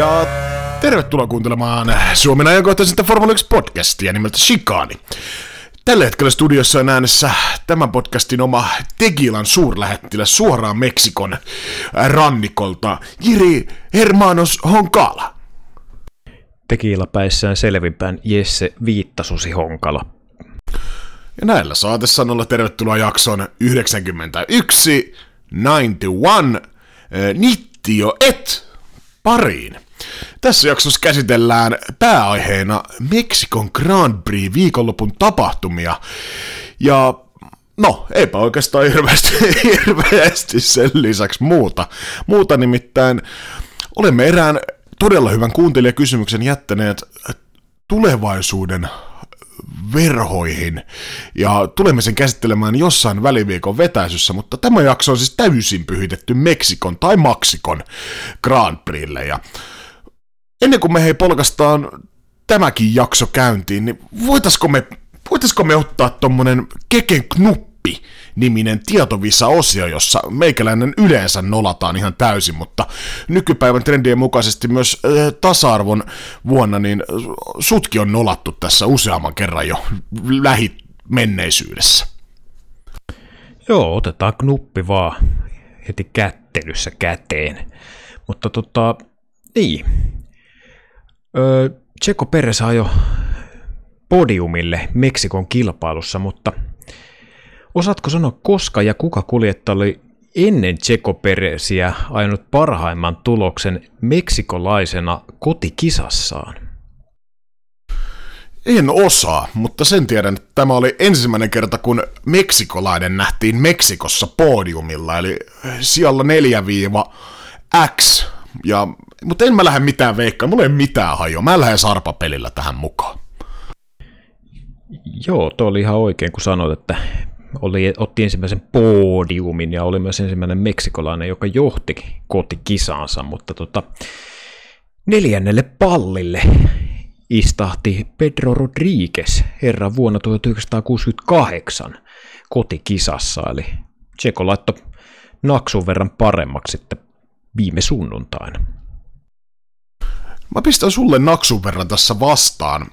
Ja tervetuloa kuuntelemaan Suomen ajankohtaisinta Formula 1 podcastia nimeltä Shikani. Tällä hetkellä studiossa on äänessä tämän podcastin oma Tegilan suurlähettilä suoraan Meksikon rannikolta, Jiri Hermanos Honkala. Tekiila päissään selvinpäin Jesse Viittasusi Honkala. Ja näillä saatesanoilla tervetuloa jakson 91, 91, Nittio et pariin. Tässä jaksossa käsitellään pääaiheena Meksikon Grand Prix viikonlopun tapahtumia. Ja no, eipä oikeastaan hirveästi, hirveästi sen lisäksi muuta. Muuta nimittäin olemme erään todella hyvän kuuntelijakysymyksen jättäneet tulevaisuuden verhoihin. Ja tulemme sen käsittelemään jossain väliviikon vetäisyssä, mutta tämä jakso on siis täysin pyhitetty Meksikon tai Maksikon Grand Prixlle. Ja ennen kuin me hei polkastaan tämäkin jakso käyntiin, niin voitaisko me, voitaisko me ottaa tommonen keken knuppi niminen tietovisa-osio, jossa meikäläinen yleensä nolataan ihan täysin, mutta nykypäivän trendien mukaisesti myös äh, tasa-arvon vuonna, niin sutki on nolattu tässä useamman kerran jo lähimenneisyydessä. Joo, otetaan knuppi vaan heti kättelyssä käteen. Mutta tota, niin. Tseko Peres jo podiumille Meksikon kilpailussa, mutta Osaatko sanoa, koska ja kuka kuljettaja oli ennen Tseko Peresiä ajanut parhaimman tuloksen meksikolaisena kotikisassaan? En osaa, mutta sen tiedän, että tämä oli ensimmäinen kerta, kun meksikolainen nähtiin Meksikossa podiumilla, eli siellä 4-X, ja, mutta en mä lähde mitään veikkaa, mulla ei mitään hajoa, mä lähden sarpapelillä tähän mukaan. Joo, tuo oli ihan oikein, kun sanoit, että oli, otti ensimmäisen podiumin ja oli myös ensimmäinen meksikolainen, joka johti kotikisaansa, mutta tota, neljännelle pallille istahti Pedro Rodriguez herra vuonna 1968 kotikisassa, eli Tseko laittoi naksun verran paremmaksi sitten viime sunnuntaina. Mä pistän sulle naksun verran tässä vastaan.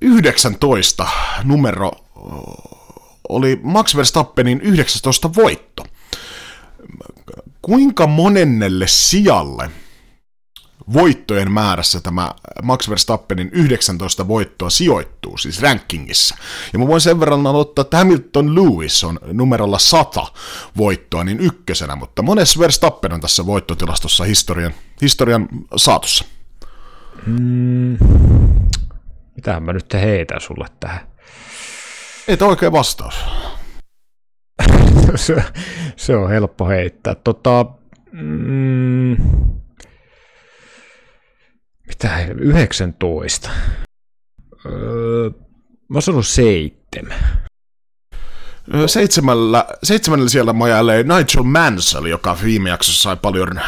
19 numero oli Max Verstappenin 19 voitto. Kuinka monennelle sijalle voittojen määrässä tämä Max Verstappenin 19 voittoa sijoittuu, siis rankingissa. Ja mä voin sen verran aloittaa, että Hamilton Lewis on numerolla 100 voittoa, niin ykkösenä, mutta monessa Verstappen on tässä voittotilastossa historian, historian saatossa. Mm, mitähän mä nyt heitän sulle tähän? Ei tämä oikein vastaus. se, se on helppo heittää. Tota, mm, mitä 19? Öö, mä sanon seitsemän. Seitsemällä, seitsemällä siellä majailee Nigel Mansell, joka viime jaksossa sai paljon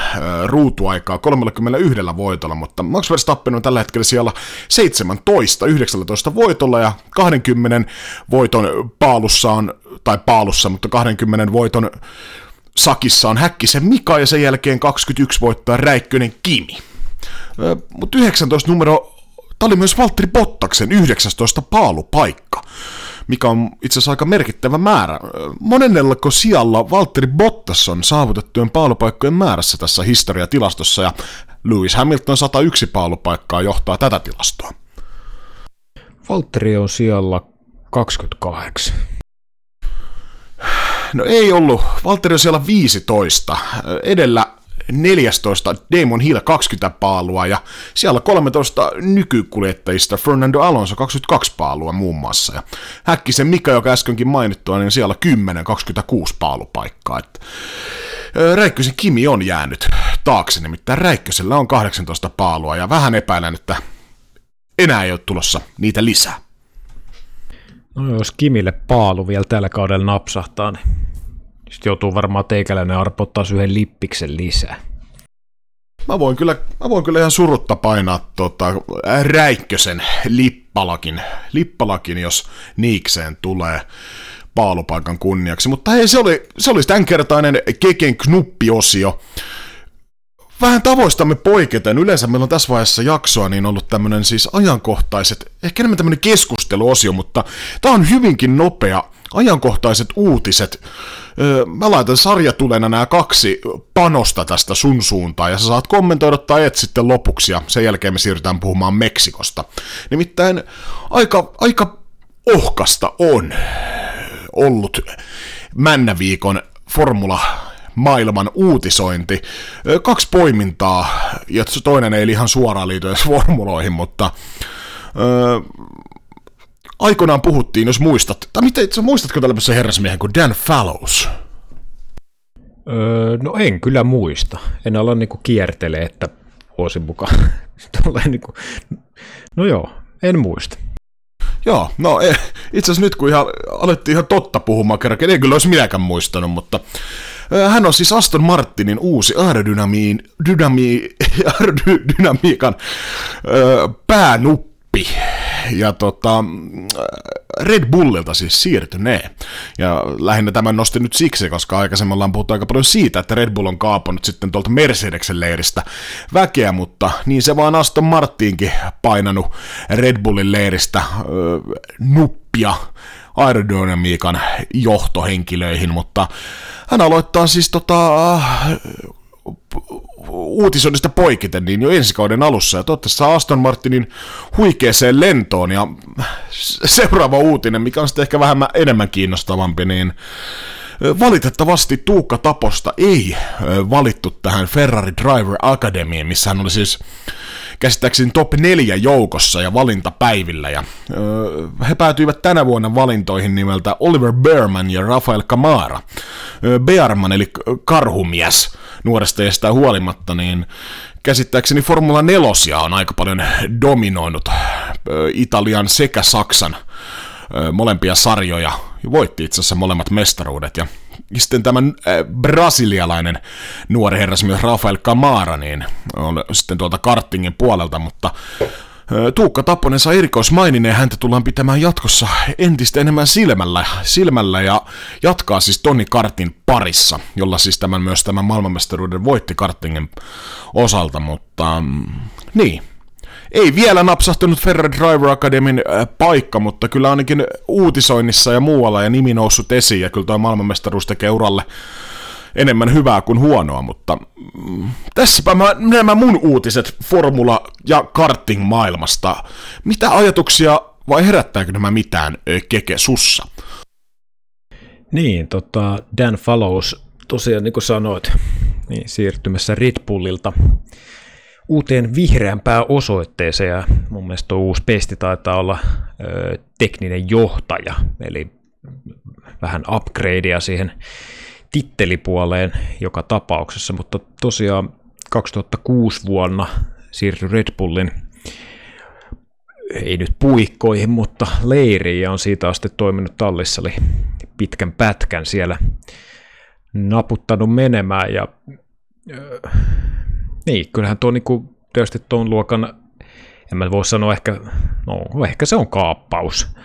ruutuaikaa 31 voitolla, mutta Max Verstappen on tällä hetkellä siellä 17, 19 voitolla ja 20 voiton paalussa on, tai paalussa, mutta 20 voiton sakissa on Häkkisen Mika ja sen jälkeen 21 voittaa Räikkönen Kimi. Mutta 19 numero, tämä oli myös Valtteri Bottaksen 19 paalupaikka mikä on itse asiassa aika merkittävä määrä. Monennellako sijalla Valtteri Bottas on saavutettujen paalupaikkojen määrässä tässä historiatilastossa, ja Lewis Hamilton 101 paalupaikkaa johtaa tätä tilastoa. Valtteri on sijalla 28. No ei ollut. Valtteri on siellä 15. Edellä 14 Damon Hill 20 paalua ja siellä 13 nykykuljettajista Fernando Alonso 22 paalua muun muassa. Ja Häkkisen Mika, joka äskenkin mainittua, niin siellä 10 26 paalupaikkaa. Et, Räikkösen Kimi on jäänyt taakse, nimittäin Räikkösellä on 18 paalua ja vähän epäilen, että enää ei ole tulossa niitä lisää. No jos Kimille paalu vielä tällä kaudella napsahtaa, niin sitten joutuu varmaan teikäläinen arpottaa yhden lippiksen lisää. Mä voin kyllä, mä voin kyllä ihan surutta painaa tota, Räikkösen lippalakin, lippalakin, jos Niikseen tulee paalupaikan kunniaksi. Mutta hei, se oli, se oli tämänkertainen Keken knuppiosio. vähän tavoistamme poiketen, yleensä meillä on tässä vaiheessa jaksoa niin ollut tämmöinen siis ajankohtaiset, ehkä enemmän tämmöinen keskusteluosio, mutta tämä on hyvinkin nopea ajankohtaiset uutiset. Mä laitan sarjatulena nämä kaksi panosta tästä sun suuntaan, ja sä saat kommentoida tai et sitten lopuksi, ja sen jälkeen me siirrytään puhumaan Meksikosta. Nimittäin aika, aika ohkasta on ollut Männäviikon Formula maailman uutisointi. Kaksi poimintaa, ja toinen ei ihan suoraan liity edes formuloihin, mutta aikoinaan puhuttiin, jos muistat, tai miten, sä muistatko tällaisen herrasmiehen kuin Dan Fallows? Öö, no en kyllä muista. En ala niinku kiertele, että vuosin mukaan. niinku, no joo, en muista. Joo, no e, itse asiassa nyt kun ihan, alettiin ihan totta puhumaan kerran, en kyllä olisi minäkään muistanut, mutta hän on siis Aston Martinin uusi aerodynamiin, dynami, aerodynamiikan päänuppi. Ja tota, Red Bullilta siis siirtynee. Ja lähinnä tämän nostin nyt siksi, koska aikaisemmin ollaan puhuttu aika paljon siitä, että Red Bull on kaapannut sitten tuolta Mercedeksen leiristä väkeä, mutta niin se vaan Aston Martinkin painanut Red Bullin leiristä öö, nuppia aerodynamiikan johtohenkilöihin, mutta hän aloittaa siis tota, uutisoinnista poikiten niin jo ensi kauden alussa. Ja toivottavasti Aston Martinin huikeeseen lentoon. Ja seuraava uutinen, mikä on sitten ehkä vähän enemmän kiinnostavampi, niin valitettavasti Tuukka Taposta ei valittu tähän Ferrari Driver Academyin, missä hän oli siis käsittääkseni top 4 joukossa ja valintapäivillä. Ja, öö, he päätyivät tänä vuonna valintoihin nimeltä Oliver Behrman ja Rafael Kamara. Behrman eli karhumies nuoresta ja huolimatta, niin käsittääkseni Formula 4 on aika paljon dominoinut Italian sekä Saksan molempia sarjoja, voitti itse asiassa molemmat mestaruudet, ja sitten tämä äh, brasilialainen nuori herras myös Rafael Camara, niin on sitten tuolta kartingin puolelta, mutta äh, Tuukka Tapponen erikoismainin ja häntä tullaan pitämään jatkossa entistä enemmän silmällä, silmällä ja jatkaa siis Toni Kartin parissa, jolla siis tämän myös tämän maailmanmestaruuden voitti kartingin osalta, mutta mm, niin, ei vielä napsahtanut Ferrari Driver Academyn äh, paikka, mutta kyllä ainakin uutisoinnissa ja muualla ja nimi noussut esiin, ja kyllä tuo maailmanmestaruus tekee uralle enemmän hyvää kuin huonoa, mutta mm, tässäpä mä, nämä mun uutiset formula- ja karting maailmasta. Mitä ajatuksia vai herättääkö nämä mitään keke sussa? Niin, tota, Dan Fallows tosiaan niin kuin sanoit, niin siirtymässä Red Bullilta uuteen vihreämpään osoitteeseen ja mun mielestä tuo uusi pesti taitaa olla ö, tekninen johtaja, eli vähän upgradea siihen tittelipuoleen joka tapauksessa, mutta tosiaan 2006 vuonna siirtyi Red Bullin ei nyt puikkoihin, mutta leiriin ja on siitä asti toiminut tallissa, eli pitkän pätkän siellä naputtanut menemään ja niin, kyllähän tuo niinku, tietysti tuon luokan, en mä voi sanoa ehkä, no ehkä se on kaappaus,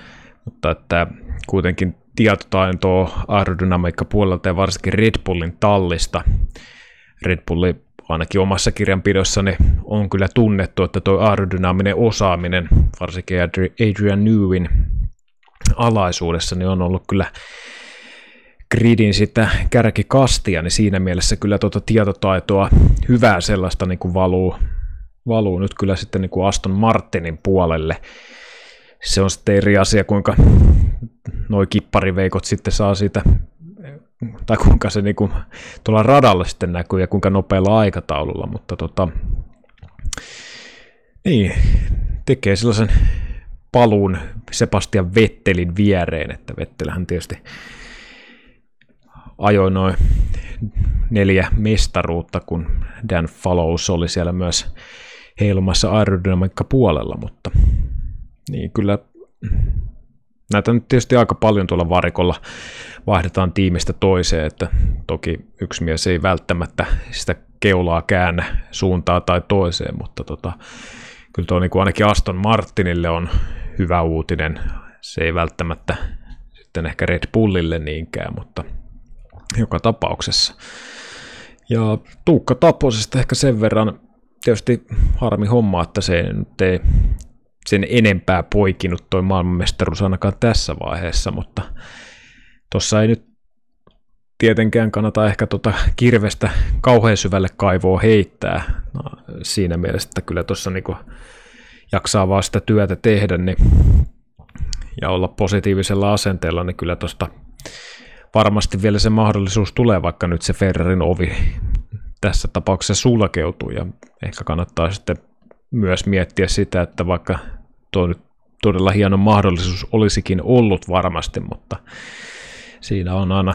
mutta että kuitenkin tietotaitoa aerodynamiikka puolelta ja varsinkin Red Bullin tallista. Red Bulli ainakin omassa kirjanpidossani on kyllä tunnettu, että tuo aerodynaaminen osaaminen, varsinkin Adrian Newin alaisuudessa, niin on ollut kyllä gridin sitä kärkikastia, niin siinä mielessä kyllä tuota tietotaitoa, hyvää sellaista niin kuin valuu, valuu nyt kyllä sitten niin kuin Aston Martinin puolelle. Se on sitten eri asia, kuinka noi kippariveikot sitten saa siitä, tai kuinka se niin kuin tuolla radalla sitten näkyy ja kuinka nopealla aikataululla, mutta tota, niin, tekee sellaisen paluun Sebastian Vettelin viereen, että Vettelähän tietysti ajoi noin neljä mestaruutta, kun Dan Fallows oli siellä myös heilumassa aerodynamiikka puolella, mutta niin kyllä näitä nyt tietysti aika paljon tuolla varikolla vaihdetaan tiimistä toiseen, että toki yksi mies ei välttämättä sitä keulaa käännä suuntaa tai toiseen, mutta tota, kyllä tuo niin kuin ainakin Aston Martinille on hyvä uutinen. Se ei välttämättä sitten ehkä Red Bullille niinkään, mutta joka tapauksessa. Ja Tuukka Taposesta ehkä sen verran, tietysti harmi homma, että se nyt ei sen enempää poikinut toi maailmanmestaruus ainakaan tässä vaiheessa, mutta tuossa ei nyt tietenkään kannata ehkä tuota kirvestä kauhean syvälle kaivoa heittää. No, siinä mielessä, että kyllä tuossa niinku jaksaa vaan sitä työtä tehdä niin, ja olla positiivisella asenteella, niin kyllä tuosta varmasti vielä se mahdollisuus tulee, vaikka nyt se Ferrarin ovi tässä tapauksessa sulkeutuu. Ja ehkä kannattaa sitten myös miettiä sitä, että vaikka tuo nyt todella hieno mahdollisuus olisikin ollut varmasti, mutta siinä on aina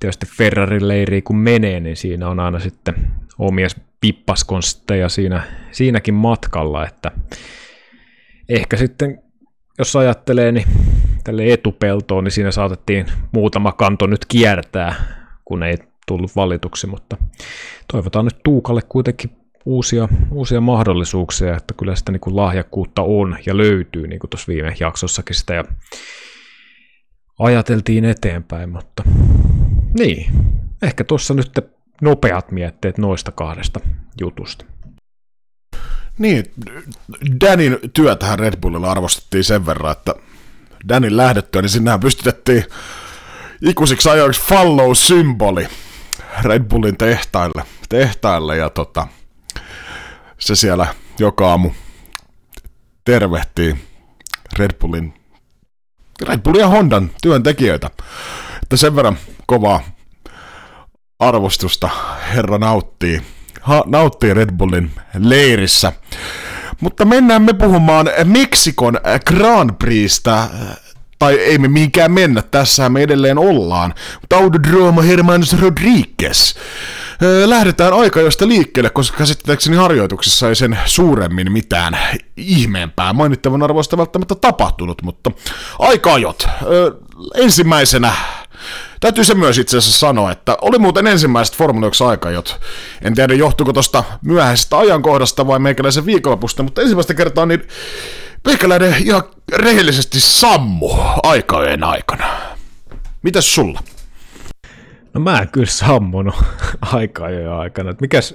tietysti Ferrarin leiri kun menee, niin siinä on aina sitten omia pippaskonsteja siinä, siinäkin matkalla, että ehkä sitten jos ajattelee, niin tälle etupeltoon, niin siinä saatettiin muutama kanto nyt kiertää, kun ei tullut valituksi, mutta toivotaan nyt Tuukalle kuitenkin uusia, uusia mahdollisuuksia, että kyllä sitä niin kuin lahjakkuutta on ja löytyy, niin kuin tuossa viime jaksossakin sitä ja ajateltiin eteenpäin, mutta niin, ehkä tuossa nyt nopeat mietteet noista kahdesta jutusta. Niin, Danin työtähän Red Bullilla arvostettiin sen verran, että Danin lähdettyä, niin sinnehän pystytettiin ikuisiksi ajoiksi follow-symboli Red Bullin tehtaille, tehtaille ja tota, se siellä joka aamu tervehtii Red Bullin, Red Bullin ja Hondan työntekijöitä. Että sen verran kovaa arvostusta herra nauttii, ha, nauttii Red Bullin leirissä. Mutta mennään me puhumaan Meksikon Grand Prixstä, tai ei me mihinkään mennä, tässä me edelleen ollaan. Mutta Autodromo Hermanos Rodriguez. Lähdetään aika josta liikkeelle, koska käsittääkseni harjoituksissa ei sen suuremmin mitään ihmeempää mainittavan arvoista välttämättä tapahtunut, mutta aika ajot. Ensimmäisenä Täytyy se myös itse asiassa sanoa, että oli muuten ensimmäiset Formula 1 aikajot. En tiedä johtuuko tuosta myöhäisestä ajankohdasta vai meikäläisen viikonlopusta, mutta ensimmäistä kertaa niin meikäläinen ihan rehellisesti sammu aikajojen aikana. Mitäs sulla? No mä en kyllä sammunut aikajojen aikana. mikäs,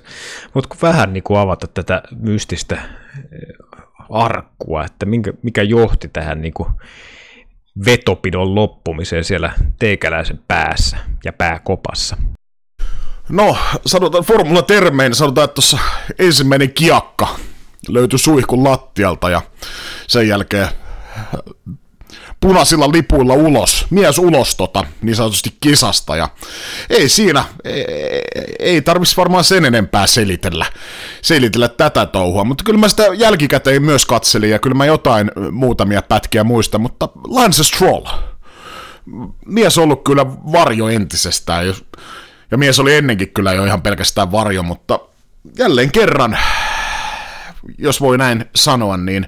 mutta kun vähän niin kuin avata tätä mystistä eh, arkkua, että minkä, mikä johti tähän niin kuin vetopidon loppumiseen siellä teikäläisen päässä ja pääkopassa? No, sanotaan formula-termein, sanotaan, että tuossa ensimmäinen kiakka löytyi suihkun lattialta ja sen jälkeen punaisilla lipuilla ulos, mies ulos tota, niin sanotusti kisasta, ja ei siinä, ei, ei tarvitsisi varmaan sen enempää selitellä, selitellä tätä touhua, mutta kyllä mä sitä jälkikäteen myös katselin, ja kyllä mä jotain muutamia pätkiä muista, mutta Lance Stroll, mies ollut kyllä varjo entisestään, ja mies oli ennenkin kyllä jo ihan pelkästään varjo, mutta jälleen kerran, jos voi näin sanoa, niin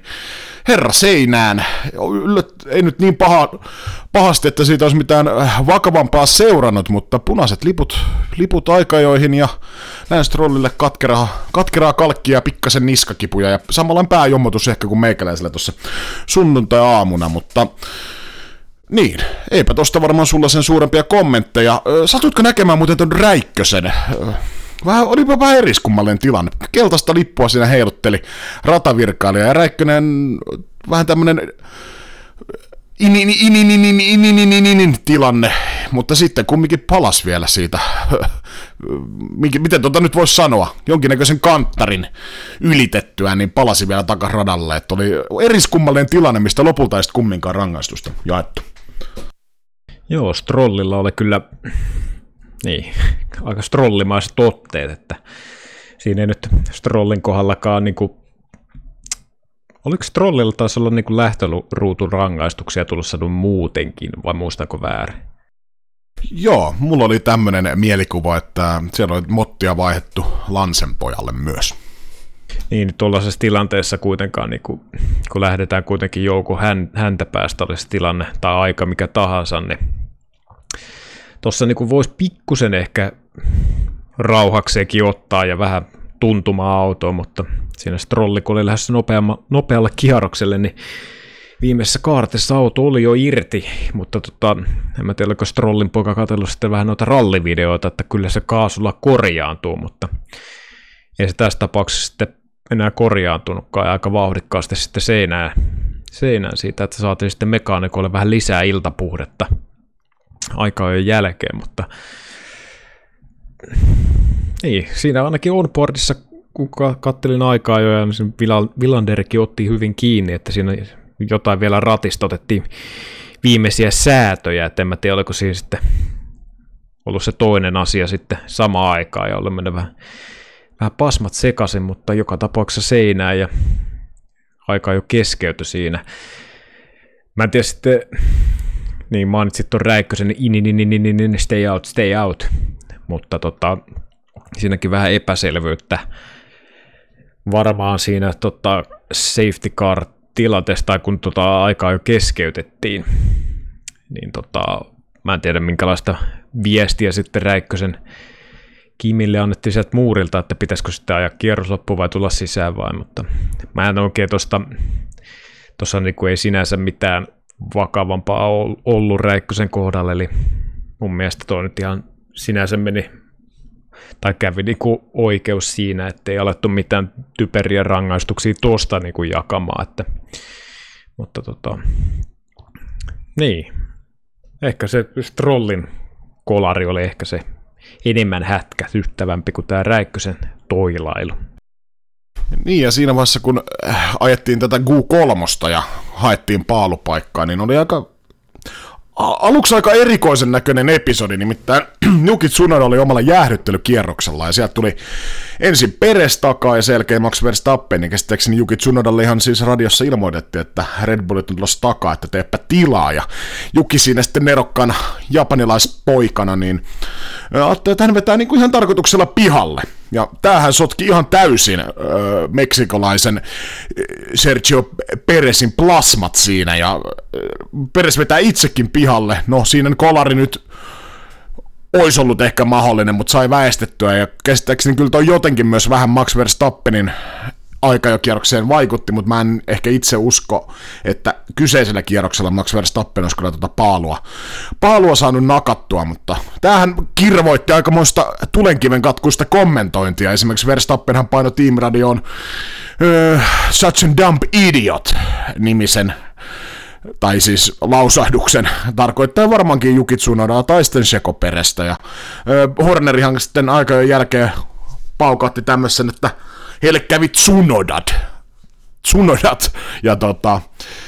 herra seinään. Ei nyt niin paha, pahasti, että siitä olisi mitään vakavampaa seurannut, mutta punaiset liput, liput aikajoihin ja Länstrollille katkeraa, katkeraa kalkkia ja pikkasen niskakipuja ja samalla pääjommotus ehkä kuin meikäläisellä tuossa sunnuntai-aamuna, mutta niin, eipä tosta varmaan sulla sen suurempia kommentteja. Satutko näkemään muuten ton Räikkösen? Vähän, olipa vähän eriskummallinen tilanne. Keltaista lippua siinä heilutteli ratavirkailija ja Räikkönen vähän tämmönen tilanne, mutta sitten kumminkin palas vielä siitä, miten tota nyt voisi sanoa, jonkinnäköisen kanttarin ylitettyä, niin palasi vielä takaradalle, että oli eriskummallinen tilanne, mistä lopulta ei kumminkaan rangaistusta jaettu. Joo, Strollilla oli kyllä niin, aika strollimaiset otteet, että siinä ei nyt Strollin kohdallakaan niin kuin, oliko Strollilla taas olla niin lähtöruutun rangaistuksia tulossa muutenkin, vai muistanko väärin? Joo, mulla oli tämmöinen mielikuva, että siellä oli mottia vaihettu Lansen pojalle myös. Niin, tuollaisessa tilanteessa kuitenkaan, niin kun, kun lähdetään kuitenkin joukko hän, häntä päästä, olisi tilanne tai aika mikä tahansa, niin tuossa niin voisi pikkusen ehkä rauhakseekin ottaa ja vähän tuntumaa autoa, mutta siinä strolli, kun oli lähdössä nopealla, nopealla kierrokselle, niin viimeisessä kaartissa auto oli jo irti, mutta tota, en mä tiedä, oliko Strollin poika katsellut sitten vähän noita rallivideoita, että kyllä se kaasulla korjaantuu, mutta ei se tässä tapauksessa sitten enää korjaantunutkaan ja aika vauhdikkaasti sitten seinään, seinään siitä, että saatiin sitten mekaanikolle vähän lisää iltapuhdetta aikaa jo jälkeen, mutta niin, siinä ainakin onboardissa, kun kattelin aikaa jo, ja niin Villanderkin otti hyvin kiinni, että siinä jotain vielä ratista otettiin viimeisiä säätöjä, että en mä tiedä, oliko siinä sitten ollut se toinen asia sitten sama aikaa, ja olemme vähän, vähän pasmat sekaisin, mutta joka tapauksessa seinää, ja aika jo keskeyty siinä. Mä en tiedä sitten, niin mainitsit tuon Räikkösen, in, in, in, in, in, in, stay out, stay out, mutta tota, siinäkin vähän epäselvyyttä. Varmaan siinä tota, safety car tilanteesta, kun tota aikaa jo keskeytettiin, niin tota, mä en tiedä minkälaista viestiä sitten Räikkösen Kimille annettiin sieltä muurilta, että pitäisikö sitten ajaa kierros loppu vai tulla sisään vai, mutta mä en oikein tuosta, tuossa niin ei sinänsä mitään vakavampaa ollut Räikkösen kohdalla, eli mun mielestä toi nyt ihan sinänsä meni tai kävi niin kuin oikeus siinä, että ei alettu mitään typeriä rangaistuksia tuosta niin kuin jakamaan. Että, mutta tota, niin, ehkä se Strollin kolari oli ehkä se enemmän hätkätyttävämpi kuin tämä Räikkösen toilailu. Niin, ja siinä vaiheessa kun äh, ajettiin tätä Q3 ja haettiin paalupaikkaa, niin oli aika aluksi aika erikoisen näköinen episodi, nimittäin Nuki Tsunoda oli omalla jäähdyttelykierroksella ja sieltä tuli ensin Peres takaa ja selkeä Max Verstappen, niin käsittääkseni Juki Tsunodalle ihan siis radiossa ilmoitettiin, että Red Bullit on tulossa takaa, että teepä tilaa ja Juki siinä sitten nerokkaan japanilaispoikana, niin ajattelin, että hän vetää niin kuin ihan tarkoituksella pihalle. Ja tämähän sotki ihan täysin öö, meksikolaisen Sergio Peresin plasmat siinä, ja öö, vetää itsekin pihalle. No, siinä kolari nyt olisi ollut ehkä mahdollinen, mutta sai väestettyä, ja käsittääkseni kyllä toi jotenkin myös vähän Max Verstappenin kierrokseen vaikutti, mutta mä en ehkä itse usko, että kyseisellä kierroksella Max Verstappen olisi kyllä tuota paalua, paalua saanut nakattua, mutta tämähän kirvoitti aikamoista tulenkiven katkuista kommentointia. Esimerkiksi Verstappenhan paino tiimiradioon uh, Such a Dump Idiot nimisen tai siis lausahduksen, tarkoittaa varmaankin Juki Tsunodaa tai sitten Shekoperestä, ja äh, Hornerihan sitten aikojen jälkeen paukatti tämmöisen, että heille kävi Tsunodat. Tsunodat. Ja tota,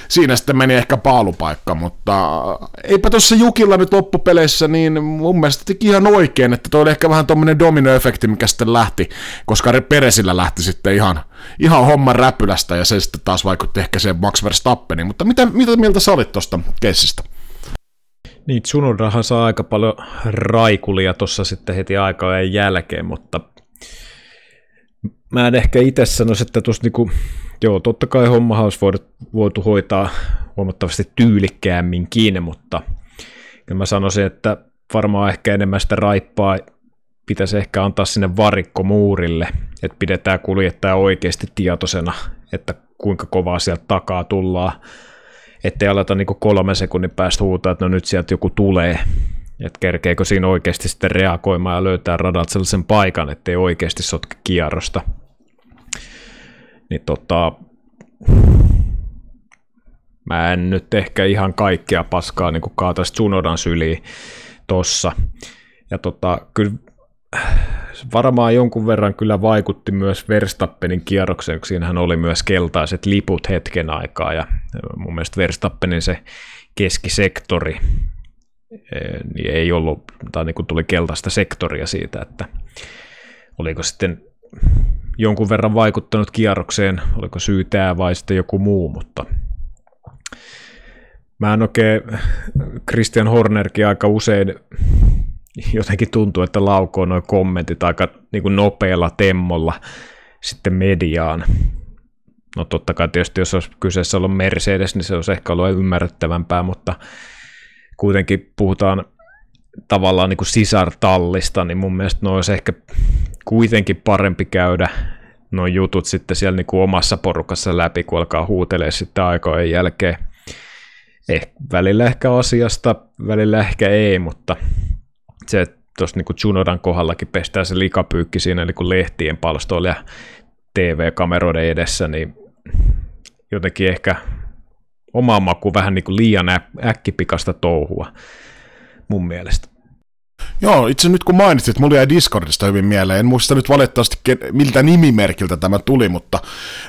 siinä sitten meni ehkä paalupaikka, mutta eipä tuossa Jukilla nyt loppupeleissä, niin mun mielestä teki ihan oikein, että toi oli ehkä vähän tommonen dominoefekti, mikä sitten lähti, koska Peresillä lähti sitten ihan, ihan homman räpylästä, ja se sitten taas vaikutti ehkä se Max Verstappeniin, mutta mitä, mitä mieltä sä olit tuosta keissistä? Niin, Tsunodahan saa aika paljon raikulia tuossa sitten heti aikaa jälkeen, mutta mä en ehkä itse sanoisi, että tuossa niinku, joo, totta kai homma olisi voitu, voitu hoitaa huomattavasti tyylikkäämminkin, mutta kyllä mä sanoisin, että varmaan ehkä enemmän sitä raippaa pitäisi ehkä antaa sinne varikkomuurille, että pidetään kuljettaja oikeasti tietoisena, että kuinka kovaa sieltä takaa tullaan, ettei aleta niinku kolme sekunnin päästä huutaa, että no nyt sieltä joku tulee, että kerkeekö siinä oikeasti sitten reagoimaan ja löytää radat sellaisen paikan, ettei oikeasti sotke kierrosta. Niin tota, mä en nyt ehkä ihan kaikkea paskaa niin kaataisi Tsunodan syliin tossa. Ja tota, kyllä varmaan jonkun verran kyllä vaikutti myös Verstappenin kierrokseen, kun siinähän oli myös keltaiset liput hetken aikaa, ja mun mielestä Verstappenin se keskisektori niin ei ollut, tai niin kuin tuli keltaista sektoria siitä, että oliko sitten jonkun verran vaikuttanut kierrokseen, oliko syy tämä vai sitten joku muu, mutta mä en oikein, Christian Hornerkin aika usein jotenkin tuntuu, että laukoo noin kommentit aika niin kuin nopealla temmolla sitten mediaan. No totta kai tietysti, jos olisi kyseessä ollut Mercedes, niin se olisi ehkä ollut ymmärrettävämpää, mutta kuitenkin puhutaan tavallaan niin kuin sisartallista, niin mun mielestä ne olisi ehkä kuitenkin parempi käydä noin jutut sitten siellä niin kuin omassa porukassa läpi, kun alkaa huutelee sitten aikojen jälkeen. eh, välillä ehkä asiasta, välillä ehkä ei, mutta se, että tuossa niin Junodan kohdallakin pestää se likapyykki siinä niin lehtien palstoilla ja TV-kameroiden edessä, niin jotenkin ehkä oma maku vähän niin kuin liian äkkipikasta touhua mun mielestä. Joo, itse nyt kun mainitsit, mulla jäi Discordista hyvin mieleen. En muista nyt valitettavasti, miltä nimimerkiltä tämä tuli, mutta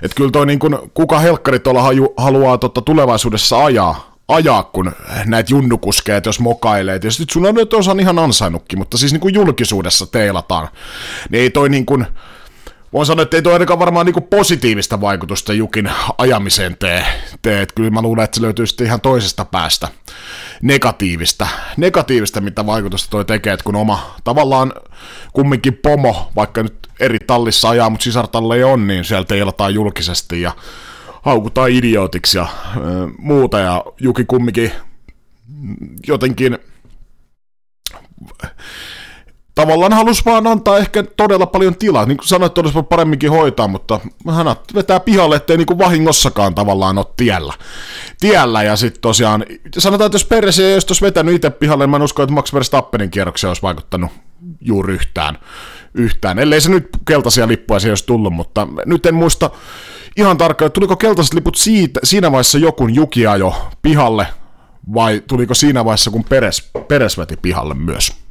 et kyllä toi niin kun, kuka helkkari tuolla haluaa totta tulevaisuudessa ajaa, ajaa, kun näitä junnukuskeet, jos mokailee. Tietysti sun on nyt osan ihan ansainnutkin, mutta siis niin kuin julkisuudessa teilataan. Niin ei toi niin kuin, voin sanoa, että ei toi ainakaan varmaan niin positiivista vaikutusta Jukin ajamiseen tee. tee. Että kyllä mä luulen, että se löytyy sitten ihan toisesta päästä negatiivista, negatiivista mitä vaikutusta toi tekee, että kun oma tavallaan kumminkin pomo, vaikka nyt eri tallissa ajaa, mutta sisartalle ei on, niin sieltä teilataan julkisesti ja haukutaan idiootiksi ja ö, muuta, ja Juki kumminkin jotenkin tavallaan halusi vaan antaa ehkä todella paljon tilaa. Niin kuin sanoit, olisi paremminkin hoitaa, mutta hän vetää pihalle, ettei niin kuin vahingossakaan tavallaan ole tiellä. tiellä. Ja sitten tosiaan, sanotaan, että jos Peres ei olisi vetänyt itse pihalle, niin mä en usko, että Max Verstappenin kierroksia olisi vaikuttanut juuri yhtään. yhtään. Ellei se nyt keltaisia lippuja se olisi tullut, mutta nyt en muista ihan tarkkaan, että tuliko keltaiset liput siitä, siinä vaiheessa joku Juki ajo pihalle, vai tuliko siinä vaiheessa, kun Peres, Peres veti pihalle myös?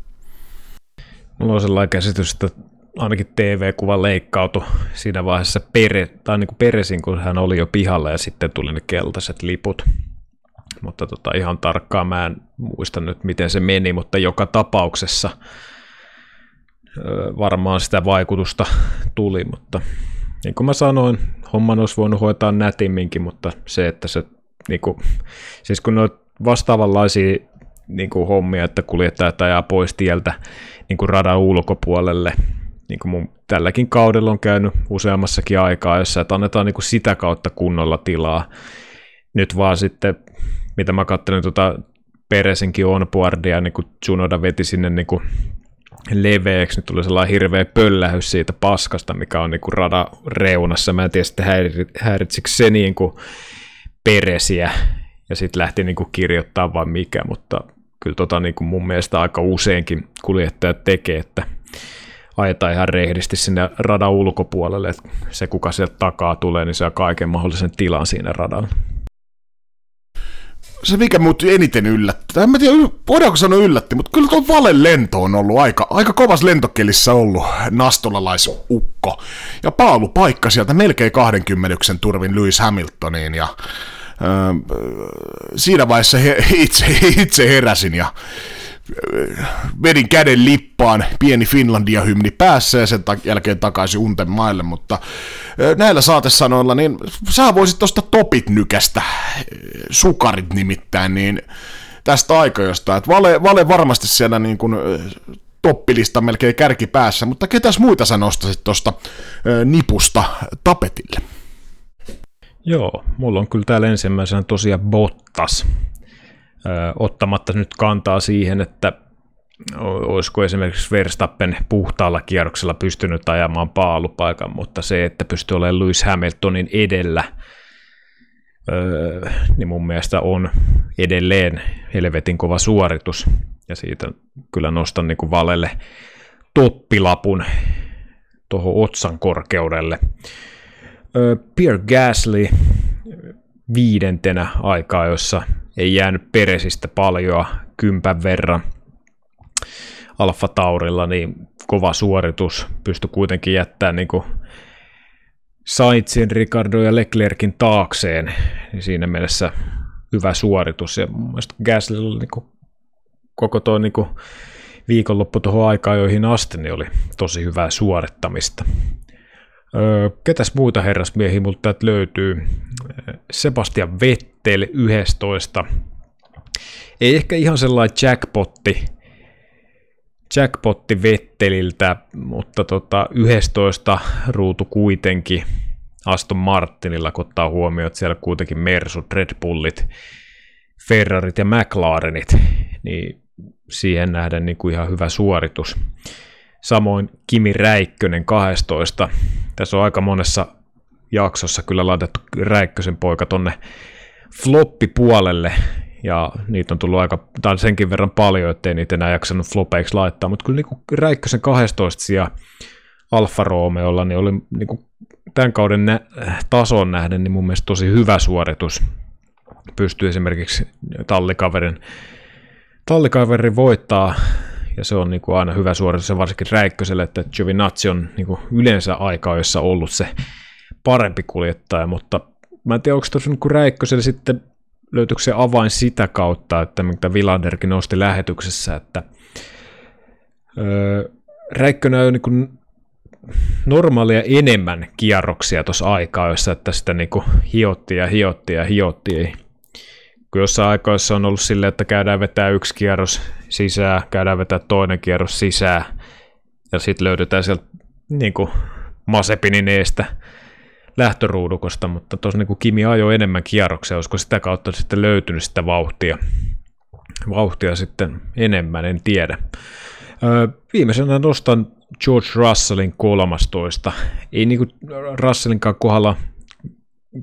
Mulla on sellainen käsitys, että ainakin TV-kuva leikkautui siinä vaiheessa pere, tai niin kuin Peresin, kun hän oli jo pihalla ja sitten tuli ne keltaiset liput. Mutta tota, ihan tarkkaan mä en muista nyt, miten se meni, mutta joka tapauksessa varmaan sitä vaikutusta tuli, mutta niin kuin mä sanoin, homman olisi voinut hoitaa nätimminkin, mutta se, että se, niin kuin, siis kun on vastaavanlaisia niin kuin hommia, että kuljettajat ajaa pois tieltä niin kuin radan ulkopuolelle, niin kuin mun tälläkin kaudella on käynyt useammassakin aikaa, jossa että annetaan niin kuin sitä kautta kunnolla tilaa. Nyt vaan sitten, mitä mä katselin tuota Peresinkin onboardia, niin kuin Junoda veti sinne niin kuin leveäksi, niin tuli sellainen hirveä pöllähys siitä paskasta, mikä on niin kuin radan reunassa. Mä en tiedä sitten häiritsikö se niin kuin peresiä, ja sitten lähti niin kuin kirjoittaa vai mikä, mutta kyllä tota niin kuin mun mielestä aika useinkin kuljettajat tekee, että ajetaan ihan rehdisti sinne radan ulkopuolelle, että se kuka sieltä takaa tulee, niin saa kaiken mahdollisen tilan siinä radalla. Se mikä mut eniten yllätti, en mä tiedä voidaanko sanoa yllätti, mutta kyllä tuo Valen lento on ollut aika, aika kovas lentokelissä ollut nastolalais-ukko. Ja paika sieltä melkein 20 turvin Lewis Hamiltoniin ja siinä vaiheessa he, itse, itse heräsin ja öö, vedin käden lippaan, pieni Finlandia-hymni päässä ja sen ta- jälkeen takaisin unten maille, mutta öö, näillä saatesanoilla, niin sä voisit tuosta topit nykästä, sukarit nimittäin, niin tästä aikoista, että vale, vale varmasti siellä niin kuin, toppilista melkein kärki päässä, mutta ketäs muita sä nostasit tuosta nipusta tapetille? Joo, mulla on kyllä täällä ensimmäisenä tosiaan Bottas, ö, ottamatta nyt kantaa siihen, että olisiko esimerkiksi Verstappen puhtaalla kierroksella pystynyt ajamaan paalupaikan, mutta se, että pystyy olemaan Lewis Hamiltonin edellä, öö, niin mun mielestä on edelleen helvetin kova suoritus, ja siitä kyllä nostan niin kuin Valelle toppilapun tuohon otsan korkeudelle. Pierre Gasly viidentenä aikaa, jossa ei jäänyt Peresistä paljon kympän verran Alfa Taurilla, niin kova suoritus, pystyi kuitenkin jättämään niin kuin Sainzin, Ricardo ja Leclerkin taakseen, niin siinä mielessä hyvä suoritus, ja mun mielestä oli niin kuin koko tuo niin viikonloppu tuohon aikaan, joihin asti, niin oli tosi hyvää suorittamista. Ketäs muita herrasmiehiä multa täältä löytyy? Sebastian Vettel 11. Ei ehkä ihan sellainen jackpotti, jackpotti Vetteliltä, mutta tota 11 ruutu kuitenkin Aston Martinilla, kun ottaa huomioon, että siellä kuitenkin Mersut, Red Bullit, Ferrarit ja McLarenit, niin siihen nähdään niin kuin ihan hyvä suoritus. Samoin Kimi Räikkönen 12. Tässä on aika monessa jaksossa kyllä laitettu Räikkösen poika tonne floppipuolelle ja niitä on tullut aika, tai senkin verran paljon, ettei niitä enää jaksanut flopeiksi laittaa, mutta kyllä niin Räikkösen 12 sija Alfa Romeolla niin oli niin kuin tämän kauden nä- tason nähden niin mun mielestä tosi hyvä suoritus. Pystyy esimerkiksi tallikaverin, tallikaverin voittaa, ja se on niin kuin aina hyvä suoritus, varsinkin Räikköselle, että Giovinazzi on niin kuin yleensä aikaa, jossa ollut se parempi kuljettaja, mutta mä en tiedä, onko tuossa niin Räikköselle sitten löytyykö se avain sitä kautta, että mitä Vilanderkin nosti lähetyksessä, että öö, Räikkönen on niin normaalia enemmän kierroksia tuossa aikaa, jossa että sitä niin kuin hiotti ja hiotti ja hiotti. Kun jossain aikoissa on ollut silleen, että käydään vetää yksi kierros sisään, käydään vetää toinen kierros sisään, ja sitten löydetään sieltä niin kuin Masepinin eestä lähtöruudukosta, mutta tuossa niin Kimi ajoi enemmän kierroksia, olisiko sitä kautta sitten löytynyt sitä vauhtia, vauhtia sitten enemmän, en tiedä. Öö, viimeisenä nostan George Russellin 13. Ei niin kuin Russellinkaan kohdalla